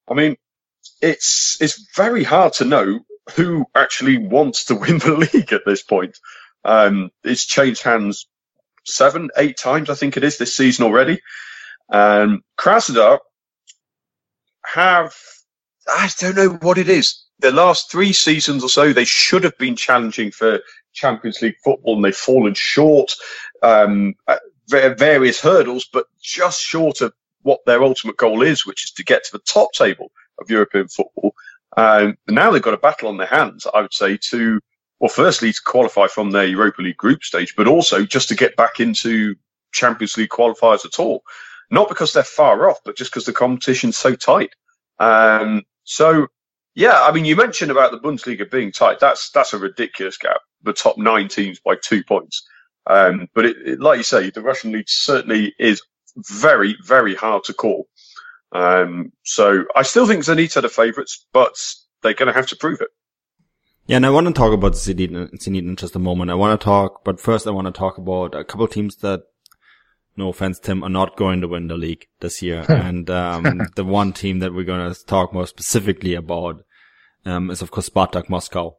[SPEAKER 4] I mean, it's it's very hard to know who actually wants to win the league at this point. Um, it's changed hands seven, eight times, I think it is this season already. Um, Krasnodar have, I don't know what it is. The last three seasons or so, they should have been challenging for Champions League football and they've fallen short, um, various hurdles, but just short of what their ultimate goal is, which is to get to the top table of European football. Um, now they've got a battle on their hands, I would say, to, well, firstly, to qualify from their Europa League group stage, but also just to get back into Champions League qualifiers at all. Not because they're far off, but just because the competition's so tight. Um, so, yeah, I mean, you mentioned about the Bundesliga being tight. That's, that's a ridiculous gap. The top nine teams by two points. Um, but it, it, like you say, the Russian league certainly is very, very hard to call. Um, so I still think Zenit are the favourites, but they're going to have to prove it.
[SPEAKER 3] Yeah, and I want to talk about Zenit, Zenit in just a moment. I want to talk, but first I want to talk about a couple teams that, no offense, Tim, are not going to win the league this year. and um, the one team that we're going to talk more specifically about um, is, of course, Spartak Moscow,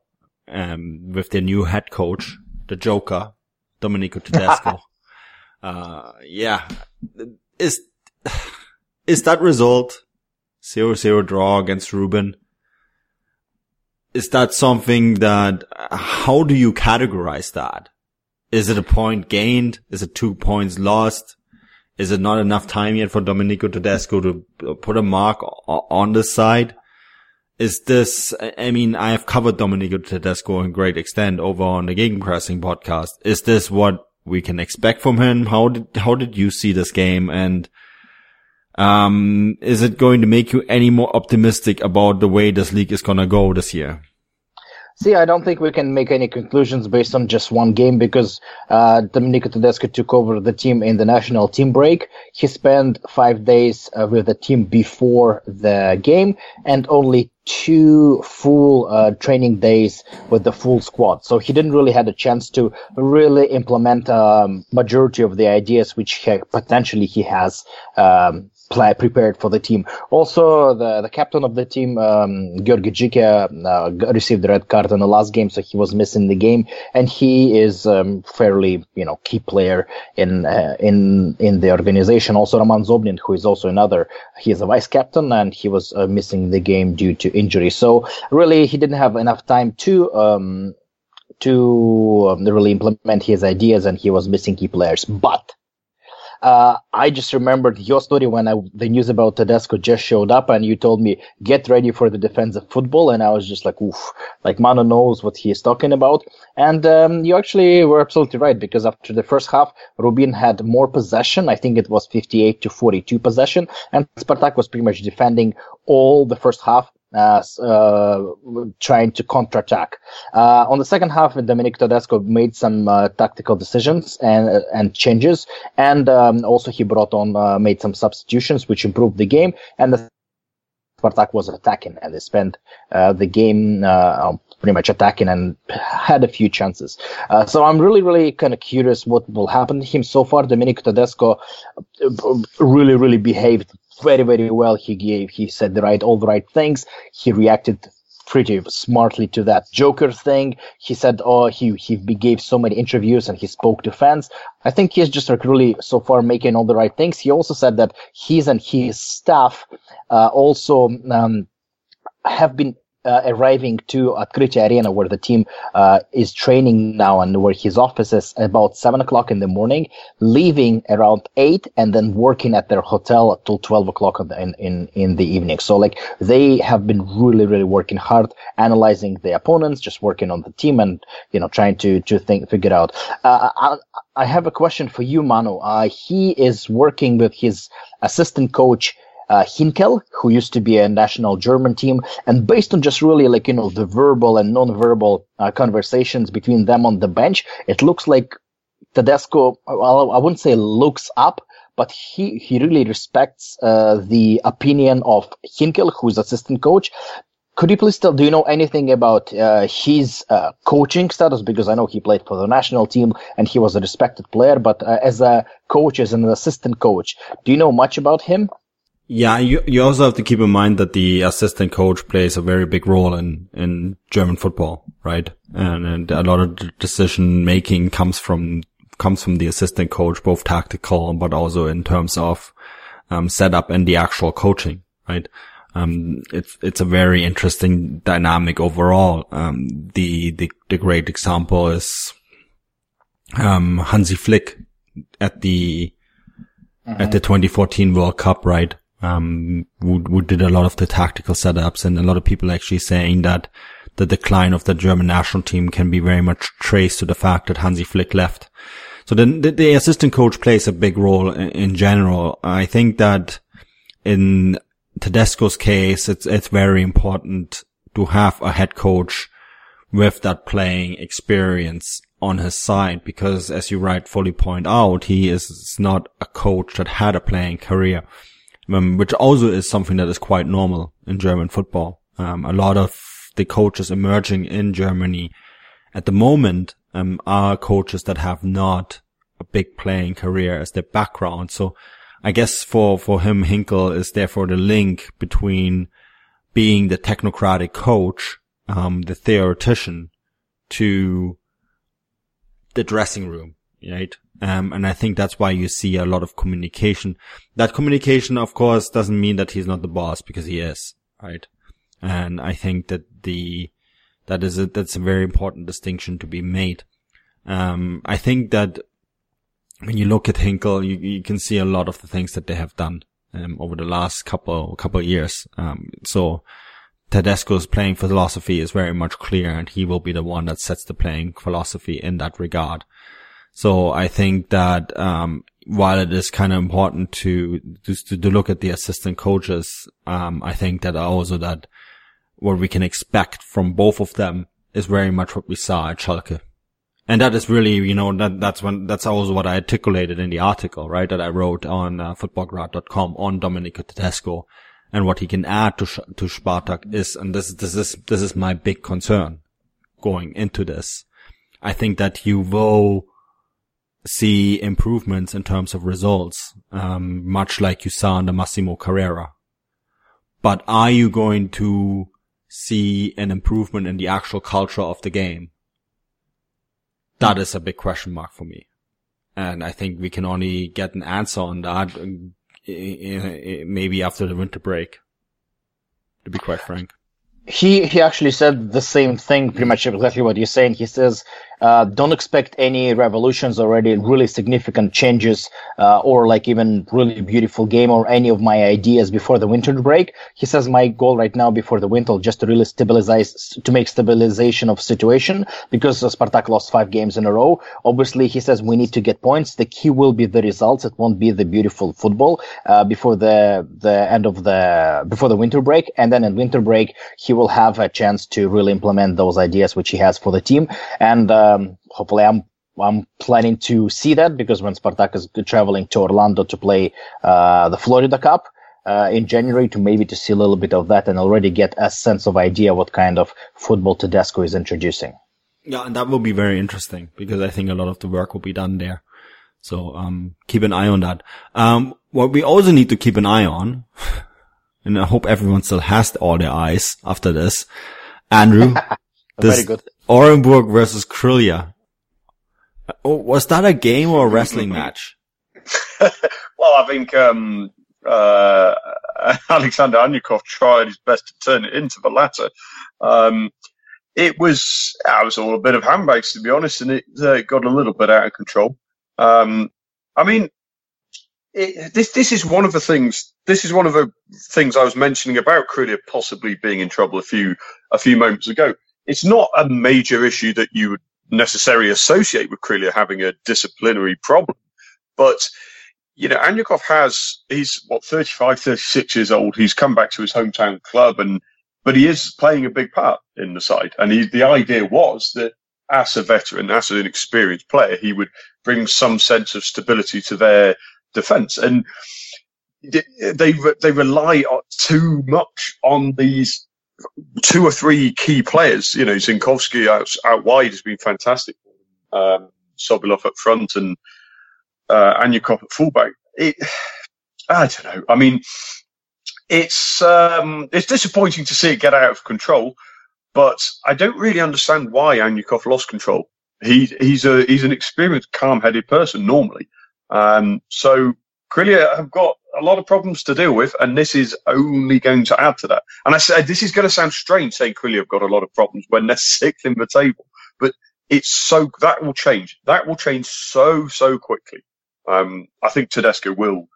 [SPEAKER 3] um, with their new head coach, the Joker, Domenico Tedesco. uh, yeah, is is that result zero zero draw against Rubin? Is that something that, how do you categorize that? Is it a point gained? Is it two points lost? Is it not enough time yet for Domenico Tedesco to put a mark on the side? Is this, I mean, I have covered Domenico Tedesco in great extent over on the Game Gegenpressing podcast. Is this what we can expect from him? How did, how did you see this game? And um, is it going to make you any more optimistic about the way this league is going to go this year?
[SPEAKER 5] See, I don't think we can make any conclusions based on just one game because uh, Domenico Tedesco took over the team in the national team break. He spent five days uh, with the team before the game and only two full uh, training days with the full squad. So he didn't really had a chance to really implement um, majority of the ideas which he, potentially he has um, play, prepared for the team. Also, the, the captain of the team, um, Georgi Dzhikiya, uh, received the red card in the last game, so he was missing the game, and he is um, fairly, you know, key player in uh, in in the organization. Also, Roman Zobnin, who is also another, he is a vice captain, and he was uh, missing the game due to injury. So really, he didn't have enough time to. Um, to um, really implement his ideas, and he was missing key players. But uh, I just remembered your story when I, the news about Tedesco just showed up and you told me, get ready for the defensive football. And I was just like, oof, like Mano knows what he is talking about. And um, you actually were absolutely right because after the first half, Rubin had more possession. I think it was 58 to 42 possession. And Spartak was pretty much defending all the first half uh, uh, trying to counterattack. Uh, on the second half, Dominic Tedesco made some uh, tactical decisions and uh, and changes, and um, also he brought on uh, made some substitutions which improved the game. And the Spartak was attacking, and they spent the game um, pretty much attacking and had a few chances. so I'm really, really kind of curious what will happen to him. So far, Dominic Tedesco really, really behaved very, very well. He gave, he said the right, all the right things. He reacted pretty smartly to that Joker thing. He said, oh, he, he gave so many interviews and he spoke to fans. I think he's just like really so far making all the right things. He also said that he's and his staff, uh, also, um, have been uh, arriving to Открытие Arena, where the team uh, is training now and where his office is about 7 o'clock in the morning, leaving around 8 and then working at their hotel till 12 o'clock in, in, in the evening. So, like, they have been really, really working hard, analyzing the opponents, just working on the team and, you know, trying to, to think, figure out. Uh, I, I have a question for you, Manu. Uh, he is working with his assistant coach, uh, Hinkel, who used to be a national German team, and based on just really like you know the verbal and non-verbal uh, conversations between them on the bench, it looks like Tedesco. Well, I wouldn't say looks up, but he he really respects uh, the opinion of Hinkel, who's assistant coach. Could you please tell? Do you know anything about uh, his uh, coaching status? Because I know he played for the national team and he was a respected player. But uh, as a coach, as an assistant coach, do you know much about him?
[SPEAKER 3] Yeah, you, you also have to keep in mind that the assistant coach plays a very big role in, in German football, right? And, and a lot of the decision making comes from, comes from the assistant coach, both tactical, but also in terms of, um, setup and the actual coaching, right? Um, it's, it's a very interesting dynamic overall. Um, the, the, the great example is, um, Hansi Flick at the, mm-hmm. at the 2014 World Cup, right? Um, who, who did a lot of the tactical setups and a lot of people actually saying that the decline of the German national team can be very much traced to the fact that Hansi Flick left. So the, the, the assistant coach plays a big role in, in, general. I think that in Tedesco's case, it's, it's very important to have a head coach with that playing experience on his side because as you rightfully point out, he is not a coach that had a playing career um, which also is something that is quite normal in German football. Um, a lot of the coaches emerging in Germany at the moment um, are coaches that have not a big playing career as their background. So I guess for, for him, Hinkel is therefore the link between being the technocratic coach, um, the theoretician to the dressing room, right? Um, and I think that's why you see a lot of communication. That communication, of course, doesn't mean that he's not the boss because he is, right? And I think that the, that is a, that's a very important distinction to be made. Um, I think that when you look at Hinkel, you, you can see a lot of the things that they have done, um, over the last couple, couple years. Um, so Tedesco's playing philosophy is very much clear and he will be the one that sets the playing philosophy in that regard. So I think that, um, while it is kind of important to, to, to look at the assistant coaches, um, I think that also that what we can expect from both of them is very much what we saw at Schalke. And that is really, you know, that, that's when, that's also what I articulated in the article, right? That I wrote on uh, futbolgrad.com on Domenico Tedesco and what he can add to, to Spartak is, and this, this is, this is my big concern going into this. I think that you will see improvements in terms of results, um, much like you saw under Massimo Carrera. But are you going to see an improvement in the actual culture of the game? That is a big question mark for me. And I think we can only get an answer on that uh, maybe after the winter break, to be quite frank
[SPEAKER 5] he he actually said the same thing, pretty much exactly what you're saying. He says uh, don't expect any revolutions already, really significant changes, uh, or like even really beautiful game or any of my ideas before the winter break. He says my goal right now before the winter just to really stabilize, to make stabilization of situation because Spartak lost five games in a row. Obviously, he says we need to get points. The key will be the results. It won't be the beautiful football uh, before the the end of the before the winter break, and then in winter break he will have a chance to really implement those ideas which he has for the team and. Uh, um, hopefully, I'm I'm planning to see that because when Spartak is traveling to Orlando to play uh, the Florida Cup uh, in January, to maybe to see a little bit of that and already get a sense of idea what kind of football Tedesco is introducing.
[SPEAKER 3] Yeah, and that will be very interesting because I think a lot of the work will be done there. So um, keep an eye on that. Um, what we also need to keep an eye on, and I hope everyone still has all their eyes after this, Andrew.
[SPEAKER 5] this, Very good.
[SPEAKER 3] Orenburg versus Krylia. Oh, was that a game or a wrestling match?
[SPEAKER 4] well, I think um, uh, Alexander Anyukov tried his best to turn it into the latter. Um, it was, it was all a bit of handbags, to be honest, and it uh, got a little bit out of control. Um, I mean, it, this this is one of the things. This is one of the things I was mentioning about Krylia possibly being in trouble a few a few moments ago it's not a major issue that you would necessarily associate with Krylia having a disciplinary problem. But, you know, Anyukov has, he's what, 35, 36 years old. He's come back to his hometown club and, but he is playing a big part in the side. And he, the idea was that as a veteran, as an experienced player, he would bring some sense of stability to their defense. And they, they rely too much on these two or three key players. You know, Zinkovsky out, out wide has been fantastic. Um, Sobolev up front and uh, at fullback. It, I don't know. I mean, it's um, it's disappointing to see it get out of control, but I don't really understand why Anyukov lost control. He he's a he's an experienced, calm-headed person normally. Um, so Krylia have got a lot of problems to deal with, and this is only going to add to that. And I said this is going to sound strange saying Krylia have got a lot of problems when they're sixth in the table, but it's so that will change. That will change so so quickly. Um, I think Tedesco will,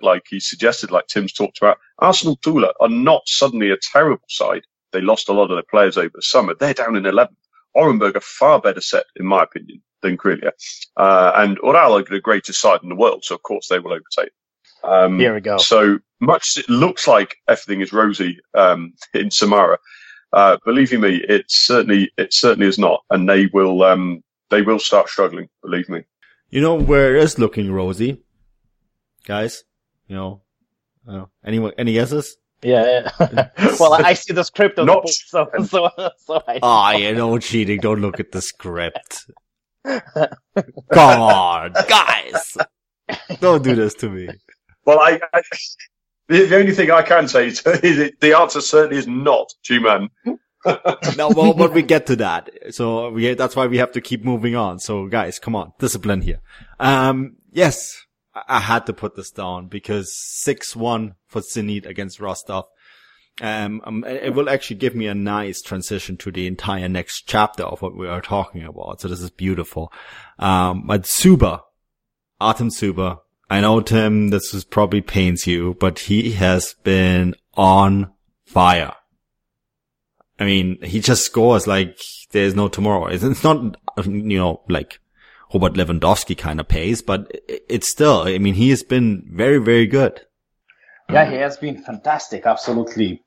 [SPEAKER 4] like he suggested, like Tim's talked about. Arsenal Tula are not suddenly a terrible side. They lost a lot of their players over the summer. They're down in 11th. Orenburg are far better set, in my opinion than Krylia. Uh, and Ural are the greatest side in the world, so of course they will overtake.
[SPEAKER 5] Um, Here we go.
[SPEAKER 4] So much it looks like everything is rosy um, in Samara. Uh, believe me, it certainly it certainly is not, and they will um, they will start struggling. Believe me.
[SPEAKER 3] You know where it is looking rosy, guys. You know, uh, anyone any guesses?
[SPEAKER 5] Yeah. yeah. well, I see the script of Not, the book, so so, so I.
[SPEAKER 3] Ah, oh, you know, cheating. Don't look at the script. Come on, guys. Don't do this to me.
[SPEAKER 4] Well, I, I the, the, only thing I can say is, is the answer certainly is not G-Man.
[SPEAKER 3] no, well, but we get to that. So we, that's why we have to keep moving on. So guys, come on, discipline here. Um, yes, I, I had to put this down because 6-1 for Zenit against Rostov. Um, um, it will actually give me a nice transition to the entire next chapter of what we are talking about. So this is beautiful. Um, but Dzyuba, Artem Dzyuba, I know Tim, this is probably pains you, but he has been on fire. I mean, he just scores like there's no tomorrow. It's not, you know, like Robert Lewandowski kind of pace, but it's still, I mean, he has been very, very good.
[SPEAKER 5] Yeah, he has been fantastic, absolutely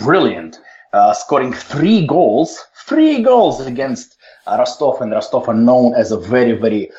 [SPEAKER 5] brilliant, uh, scoring three goals, three goals against Rostov, and Rostov are known as a very, very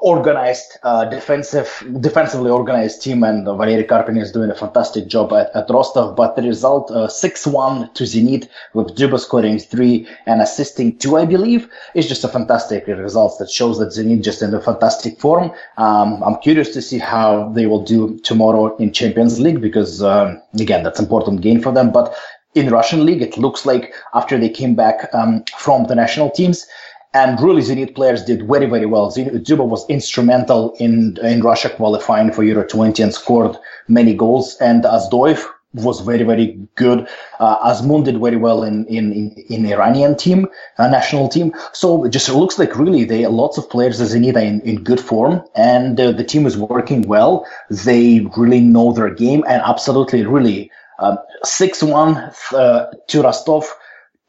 [SPEAKER 5] organized, uh, defensive, defensively organized team, and uh, Valery Karpin is doing a fantastic job at, at Rostov. But the result, uh, 6-1 to Zenit, with Dzyuba scoring three and assisting two, I believe, is just a fantastic result that shows that Zenit just in a fantastic form. Um, I'm curious to see how they will do tomorrow in Champions League because, um, again, that's important game for them. But in Russian league, it looks like after they came back um, from the national teams, and really, Zenit players did very, very well. Dzyuba was instrumental in in Russia qualifying for Euro 20 and scored many goals. And Azdoev was very, very good. Uh, did very well in in in, Iranian team, uh, national team. So it just looks like really they lots of players as Zenit in, in good form, and uh, the team is working well. They really know their game, and absolutely, really, um, six one uh, to Rostov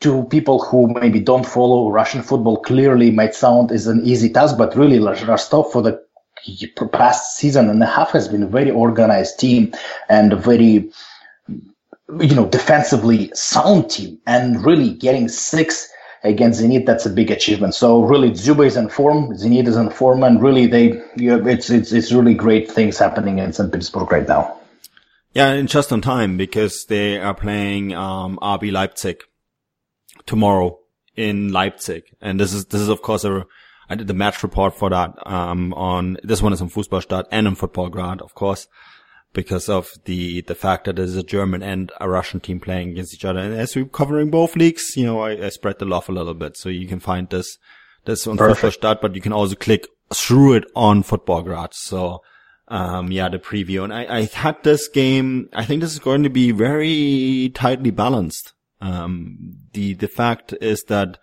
[SPEAKER 5] to people who maybe don't follow Russian football clearly might sound is an easy task, but really Rostov for the past season and a half has been a very organized team and a very, you know, defensively sound team and really getting six against Zenit, that's a big achievement. So really, Dzyuba is in form, Zenit is in form, and really they, you know, it's, it's, it's really great things happening in St. Petersburg right now.
[SPEAKER 3] Yeah, and just on time because they are playing, um, RB Leipzig tomorrow in Leipzig. And this is, this is of course a, I did the match report for that, um, on, this one is on Fußballstadt and on Futbolgrad, of course, because of the, the fact that there's a German and a Russian team playing against each other. And as we're covering both leagues, you know, I, I spread the love a little bit. So you can find this, this on Fußballstadt, but you can also click through it on Futbolgrad. So, um, yeah, the preview. And I, I had this game, I think this is going to be very tightly balanced. Um, the, the fact is that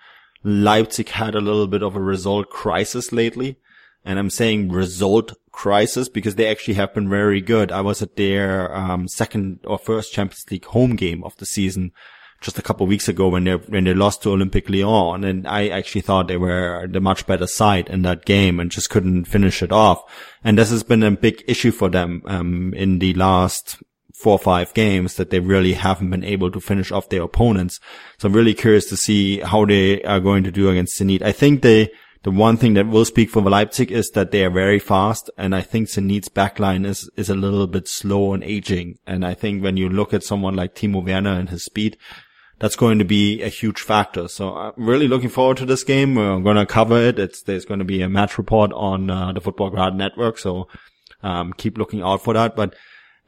[SPEAKER 3] Leipzig had a little bit of a result crisis lately. And I'm saying result crisis because they actually have been very good. I was at their, um, second or first Champions League home game of the season just a couple of weeks ago when they when they lost to Olympique Lyon, and I actually thought they were the much better side in that game and just couldn't finish it off. And this has been a big issue for them um, in the last four or five games that they really haven't been able to finish off their opponents. So I'm really curious to see how they are going to do against Zenit. I think they, the one thing that will speak for Leipzig is that they are very fast. And I think Zenit's backline is, is a little bit slow and aging. And I think when you look at someone like Timo Werner and his speed, that's going to be a huge factor. So I'm really looking forward to this game. We're going to cover it. It's, there's going to be a match report on uh, the Futbolgrad network. So, um, keep looking out for that. But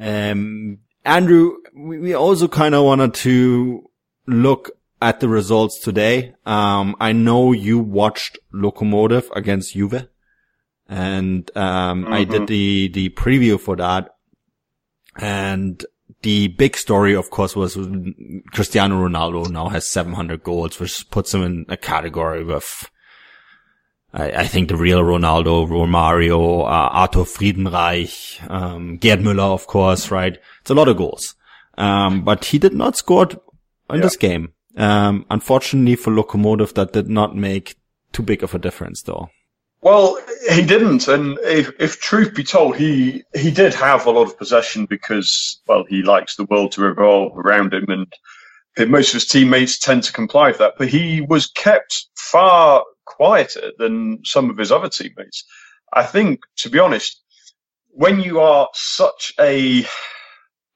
[SPEAKER 3] um, Andrew, we also kind of wanted to look at the results today. Um, I know you watched Lokomotiv against Juve and, um, mm-hmm. I did mm-hmm. the, the preview for that. And the big story, of course, was Cristiano Ronaldo now has 700 goals, which puts him in a category with I, I think the real Ronaldo, Romario, uh, Arthur Friedenreich, um, Gerd Müller, of course, right? It's a lot of goals. Um, but he did not score in yeah. this game. Um, unfortunately for Lokomotiv, that did not make too big of a difference though.
[SPEAKER 4] Well, he didn't, and if, if truth be told, he he did have a lot of possession because, well, he likes the world to revolve around him, and most of his teammates tend to comply with that. But he was kept far quieter than some of his other teammates. I think, to be honest, when you are such a,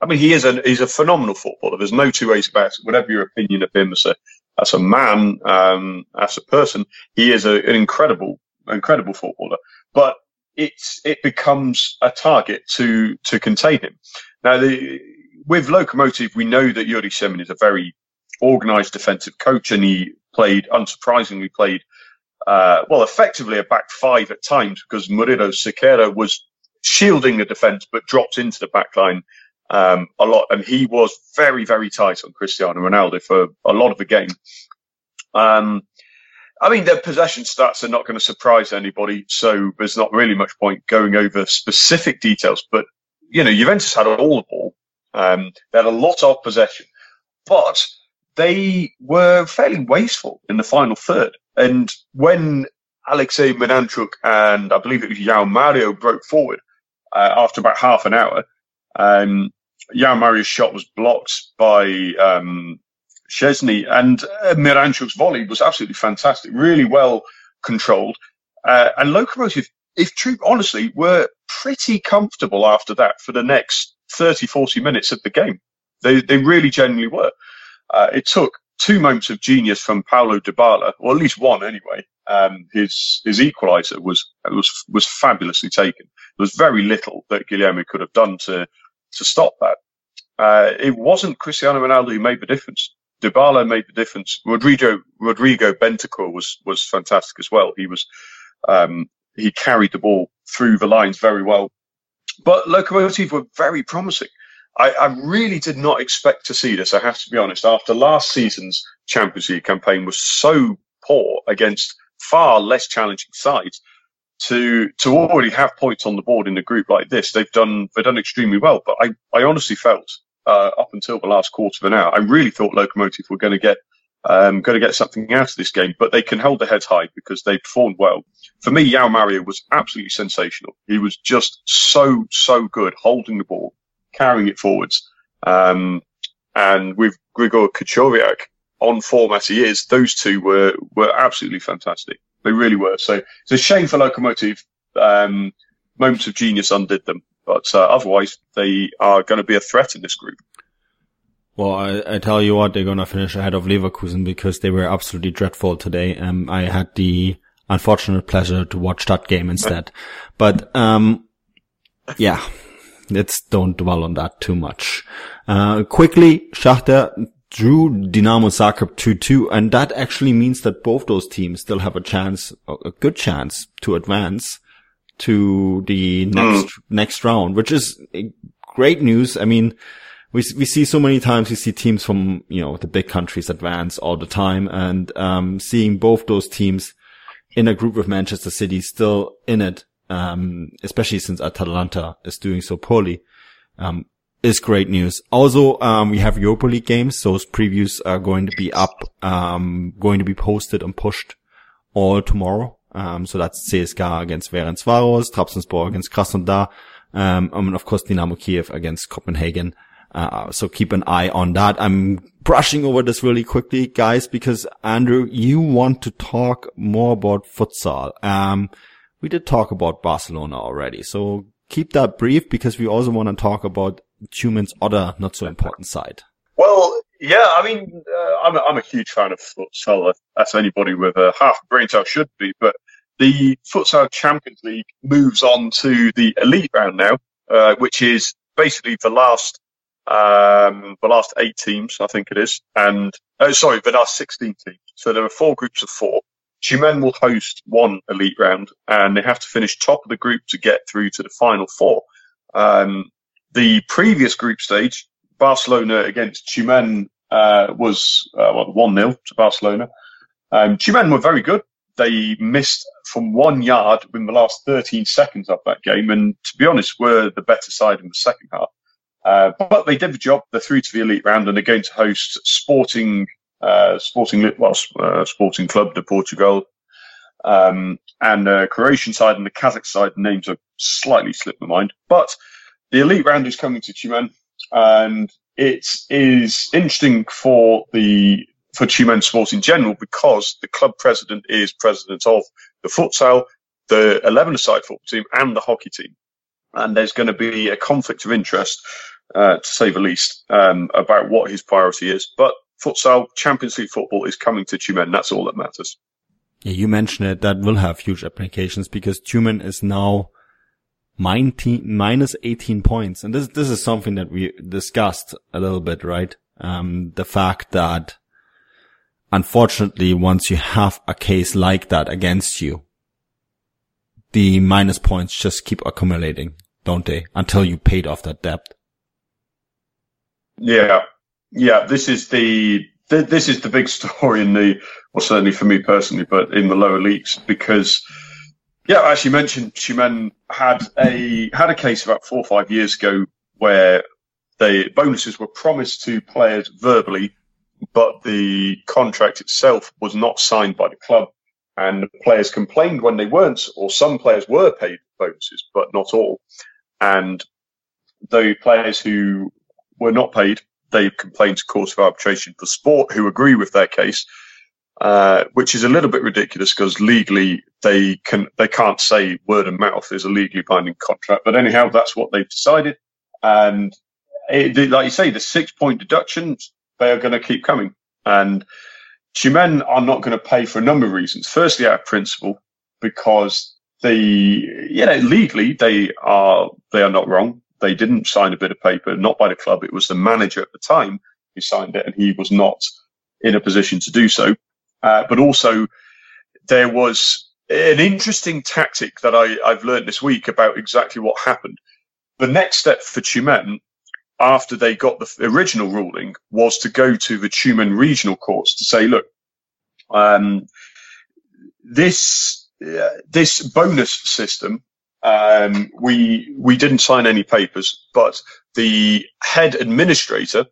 [SPEAKER 4] I mean, he is a he's a phenomenal footballer. There's no two ways about it. Whatever your opinion of him as a as a man, um, as a person, he is a, an incredible, incredible footballer. But it's it becomes a target to to contain him. Now, the, with Lokomotiv, we know that Yuri Semin is a very organised defensive coach, and he played, unsurprisingly, played uh, well, effectively a back five at times because Murilo Cerqueira was shielding the defence but dropped into the back line um, a lot. And he was very, very tight on Cristiano Ronaldo for a lot of the game. Um, I mean, their possession stats are not going to surprise anybody, so there's not really much point going over specific details. But, you know, Juventus had all the ball. Um, they had a lot of possession, but they were fairly wasteful in the final third. And when Alexei Miranchuk and I believe it was João Mario broke forward uh, after about half an hour, um, João Mario's shot was blocked by um, Szczesny, and uh, Miranchuk's volley was absolutely fantastic, really well controlled. Uh, and Lokomotiv if true, honestly, were pretty comfortable after that for the next 30, 40 minutes of the game. They, they really genuinely were. Uh, it took two moments of genius from Paulo Dybala, or at least one anyway. Um, his, his equalizer was, was, was fabulously taken. There was very little that Guilherme could have done to, to stop that. Uh, it wasn't Cristiano Ronaldo who made the difference. Dybala made the difference. Rodrigo, Rodrigo Bentancur was, was fantastic as well. He was, um, he carried the ball through the lines very well. But Lokomotiv were very promising. I, I, really did not expect to see this. I have to be honest. After last season's Champions League campaign was so poor against far less challenging sides, to to already have points on the board in a group like this, they've done they've done extremely well. But I I honestly felt uh, up until the last quarter of an hour, I really thought Lokomotiv were going to get um, going to get something out of this game, but they can hold their heads high because they performed well. For me, João Mario was absolutely sensational. He was just so, so good holding the ball, carrying it forwards. Um, and with Grigor Krychowiak on form as he is, those two were, were absolutely fantastic. They really were. So it's a shame for Lokomotiv. Um, moments of genius undid them, but uh, otherwise they are going to be a threat in this group.
[SPEAKER 3] Well, I, I, tell you what, they're gonna finish ahead of Leverkusen because they were absolutely dreadful today. Um, I had the unfortunate pleasure to watch that game instead. But, um, yeah, let's don't dwell on that too much. Uh, quickly, Shakhtar drew Dinamo Zagreb 2-2, and that actually means that both those teams still have a chance, a good chance to advance to the next, mm. next round, which is great news. I mean, we we see so many times we see teams from you know the big countries advance all the time, and um, seeing both those teams in a group with Manchester City still in it, um, especially since Atalanta is doing so poorly, um, is great news. Also, um, we have Europa League games. Those previews are going to be up, um, going to be posted and pushed all tomorrow. Um, so that's CSKA against Ferencvaros, Trabzonspor against Krasnodar, um, and of course Dynamo Kiev against Copenhagen. Uh, so keep an eye on that. I'm brushing over this really quickly, guys, because Andrew, you want to talk more about futsal. Um, we did talk about Barcelona already, so keep that brief because we also want to talk about Tyumen's other not so important side.
[SPEAKER 4] Well, yeah, I mean, uh, I'm, a, I'm a huge fan of futsal, as anybody with a half a brain cell should be, but the futsal Champions League moves on to the elite round now, uh, which is basically the last um, the last eight teams, I think it is, and oh, sorry, the last 16 teams. So there are four groups of four. Tyumen will host one elite round, and they have to finish top of the group to get through to the final four. Um, the previous group stage, Barcelona against Tyumen, uh, was uh, well, one 0 to Barcelona. Um, Tyumen were very good. They missed from one yard in the last 13 seconds of that game, and to be honest, were the better side in the second half. Uh, but they did the job. They're through to the elite round and they're going to host Sporting, uh, Sporting, well, uh, Sporting Club de Portugal, um, and the Croatian side and the Kazakh side. Names have slightly slipped my mind, but the elite round is coming to Tyumen and it is interesting for the, for Tyumen sports in general because the club president is president of the futsal, the 11 side football team and the hockey team. And there's going to be a conflict of interest uh, to say the least, um, about what his priority is. But futsal, Champions League football is coming to Tyumen. That's all that matters.
[SPEAKER 3] Yeah, you mentioned it. That will have huge applications because Tyumen is now 19, minus 18 points. And this, this is something that we discussed a little bit, right? Um, the fact that unfortunately, once you have a case like that against you, the minus points just keep accumulating, don't they? Until you paid off that debt.
[SPEAKER 4] Yeah, yeah. This is the this is the big story in the, well, certainly for me personally, but in the lower leagues because. Yeah, as you mentioned, Tyumen had a had a case about four or five years ago where the bonuses were promised to players verbally, but the contract itself was not signed by the club, and the players complained when they weren't, or some players were paid bonuses, but not all. And the players who were not paid. They complained to courts of arbitration for sport, who agree with their case. uh, which is a little bit ridiculous because legally they can they can't say word of mouth is a legally binding contract. But anyhow, that's what they've decided, and it, like you say, the six point deductions they are going to keep coming, and Tyumen are not going to pay for a number of reasons. Firstly, out of principle, because they, you know, legally they are they are not wrong. They didn't sign a bit of paper, not by the club. It was the manager at the time who signed it, and he was not in a position to do so. Uh, but also, there was an interesting tactic that I, I've learned this week about exactly what happened. The next step for Tyumen, after they got the original ruling, was to go to the Tyumen regional courts to say, look, um, this uh, this bonus system um, we we didn't sign any papers, but the head administrator,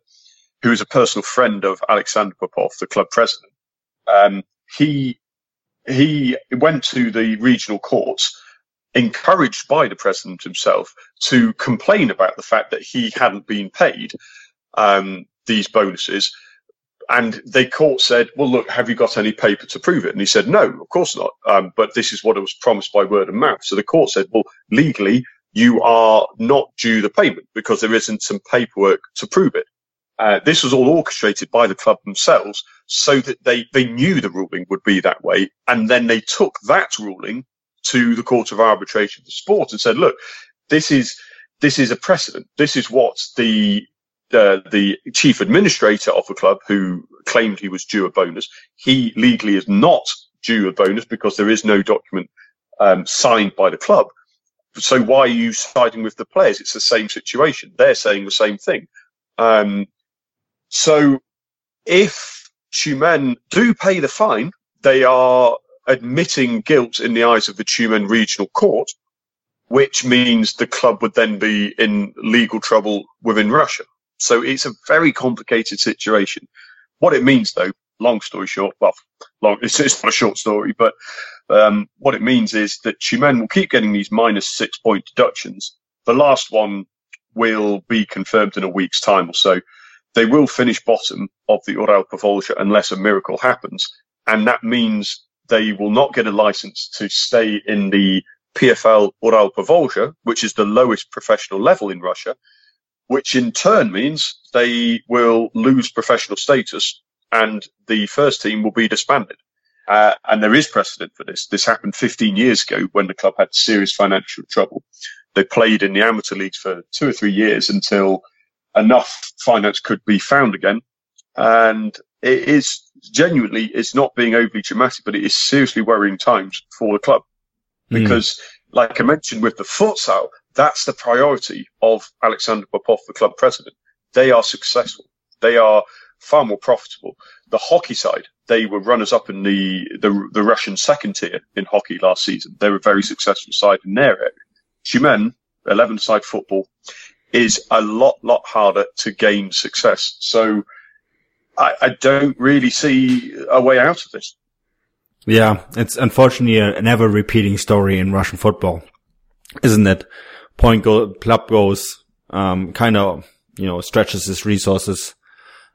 [SPEAKER 4] who is a personal friend of Alexander Popov, the club president, um, he he went to the regional courts, encouraged by the president himself, to complain about the fact that he hadn't been paid um, these bonuses and the court said, well, look, have you got any paper to prove it? And he said, no, of course not. Um, but this is what it was promised by word of mouth. So the court said, well, legally, you are not due the payment because there isn't some paperwork to prove it. Uh, this was all orchestrated by the club themselves so that they, they knew the ruling would be that way. And then they took that ruling to the court of arbitration for sport and said, look, this is, this is a precedent. This is what the the chief administrator of the club who claimed he was due a bonus. He legally is not due a bonus because there is no document um, signed by the club. So why are you siding with the players? It's the same situation. They're saying the same thing. Um, so if Tyumen do pay the fine, they are admitting guilt in the eyes of the Tyumen Regional Court, which means the club would then be in legal trouble within Russia. So it's a very complicated situation. What it means, though, long story short, well, long, it's, it's not a short story, but um, what it means is that Tyumen will keep getting these minus six point deductions. The last one will be confirmed in a week's time or so. They will finish bottom of the Ural Povolzhye unless a miracle happens. And that means they will not get a license to stay in the PFL Ural Povolzhye, which is the lowest professional level in Russia which in turn means they will lose professional status and the first team will be disbanded. Uh, and there is precedent for this. This happened 15 years ago when the club had serious financial trouble. They played in the amateur leagues for two or three years until enough finance could be found again. And it is genuinely, it's not being overly dramatic, but it is seriously worrying times for the club. Hmm. Because, mm. like I mentioned with the futsal, that's the priority of Alexander Popov, the club president. They are successful. They are far more profitable. The hockey side, they were runners up in the, the, the Russian second tier in hockey last season. They were a very successful side in their area. Tyumen, 11 side football, is a lot, lot harder to gain success. So I, I don't really see a way out of this.
[SPEAKER 3] Yeah, it's unfortunately a never repeating story in Russian football, isn't it? Point go, club goes, um, kind of, you know, stretches his resources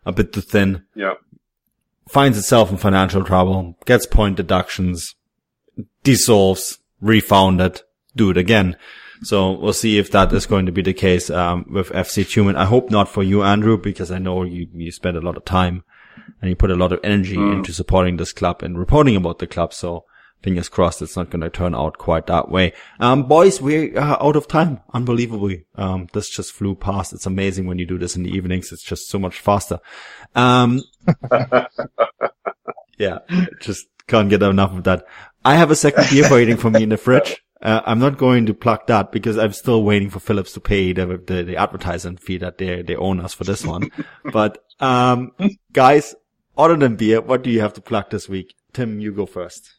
[SPEAKER 3] a bit too thin.
[SPEAKER 4] Yeah.
[SPEAKER 3] Finds itself in financial trouble, gets point deductions, dissolves, refounded, do it again. So we'll see if that is going to be the case, um, with FC Tyumen. I hope not for you, Andrew, because I know you, you spend a lot of time and you put a lot of energy mm. into supporting this club and reporting about the club. So fingers crossed it's not going to turn out quite that way. Um, boys, we're uh, out of time. Unbelievably. Um, this just flew past. It's amazing when you do this in the evenings. It's just so much faster. Um, yeah, just can't get enough of that. I have a second beer waiting for me in the fridge. Uh, I'm not going to plug that because I'm still waiting for Philips to pay the, the, the advertising fee that they, they own us for this one. but, um, guys, other than beer, what do you have to plug this week? Tim, you go first.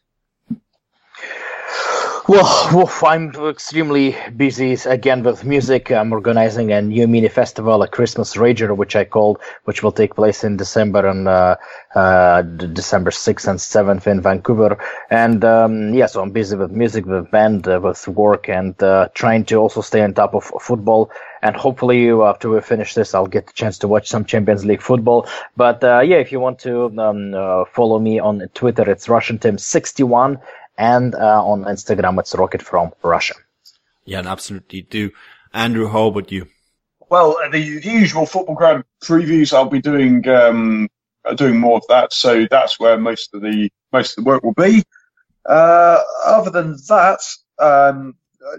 [SPEAKER 5] Well, I'm extremely busy again with music. I'm organizing a new mini festival, a Christmas Rager, which I called, which will take place in December on uh, uh, December 6th and 7th in Vancouver. And um, yeah, so I'm busy with music, with band, uh, with work, and uh, trying to also stay on top of football. and hopefully after we finish this, I'll get the chance to watch some Champions League football. But uh, yeah, if you want to um, uh, follow me on Twitter, it's Russian Tim 61 and uh, on Instagram, it's Rocket from Russia.
[SPEAKER 3] Yeah, and absolutely do. Andrew, how about you?
[SPEAKER 4] Well, the, the usual football ground previews, I'll be doing um, doing more of that. So that's where most of the most of the work will be. Uh, other than that, um,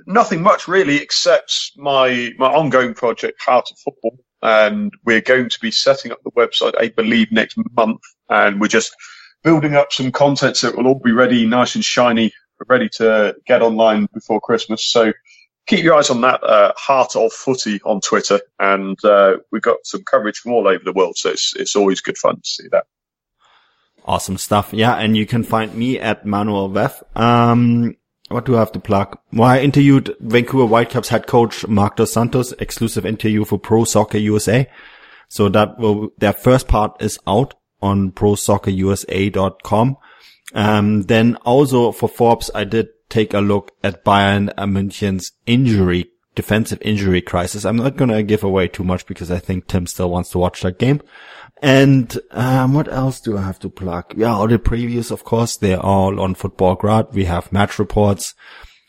[SPEAKER 4] nothing much really, except my my ongoing project, Heart of Football, and we're going to be setting up the website, I believe, next month, and we're just building up some content so it will all be ready, nice and shiny, ready to get online before Christmas. So keep your eyes on that uh, Heart of Footy on Twitter, and uh, we've got some coverage from all over the world, so it's it's always good fun to see that.
[SPEAKER 3] Awesome stuff. Yeah, and you can find me at Manuel Veth. Um, what do I have to plug? Well, I interviewed Vancouver Whitecaps head coach Marc Dos Santos, exclusive interview for Pro Soccer USA. So that will, their first part is out on prosoccerusa.com. Um, then also for Forbes, I did take a look at Bayern München's injury, defensive injury crisis. I'm not going to give away too much because I think Tim still wants to watch that game. And, um, what else do I have to plug? Yeah, all the previews, of course, they're all on Futbolgrad. We have match reports.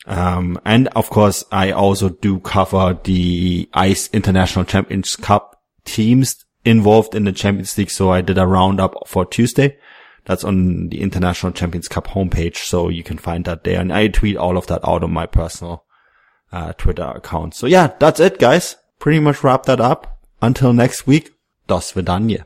[SPEAKER 3] Um, and of course, I also do cover the ICC International Champions Cup teams involved in the Champions League. So I did a roundup for Tuesday. That's on the International Champions Cup homepage. So you can find that there. And I tweet all of that out on my personal uh, Twitter account. So yeah, that's it, guys. Pretty much wrap that up. Until next week. Das Vidanje.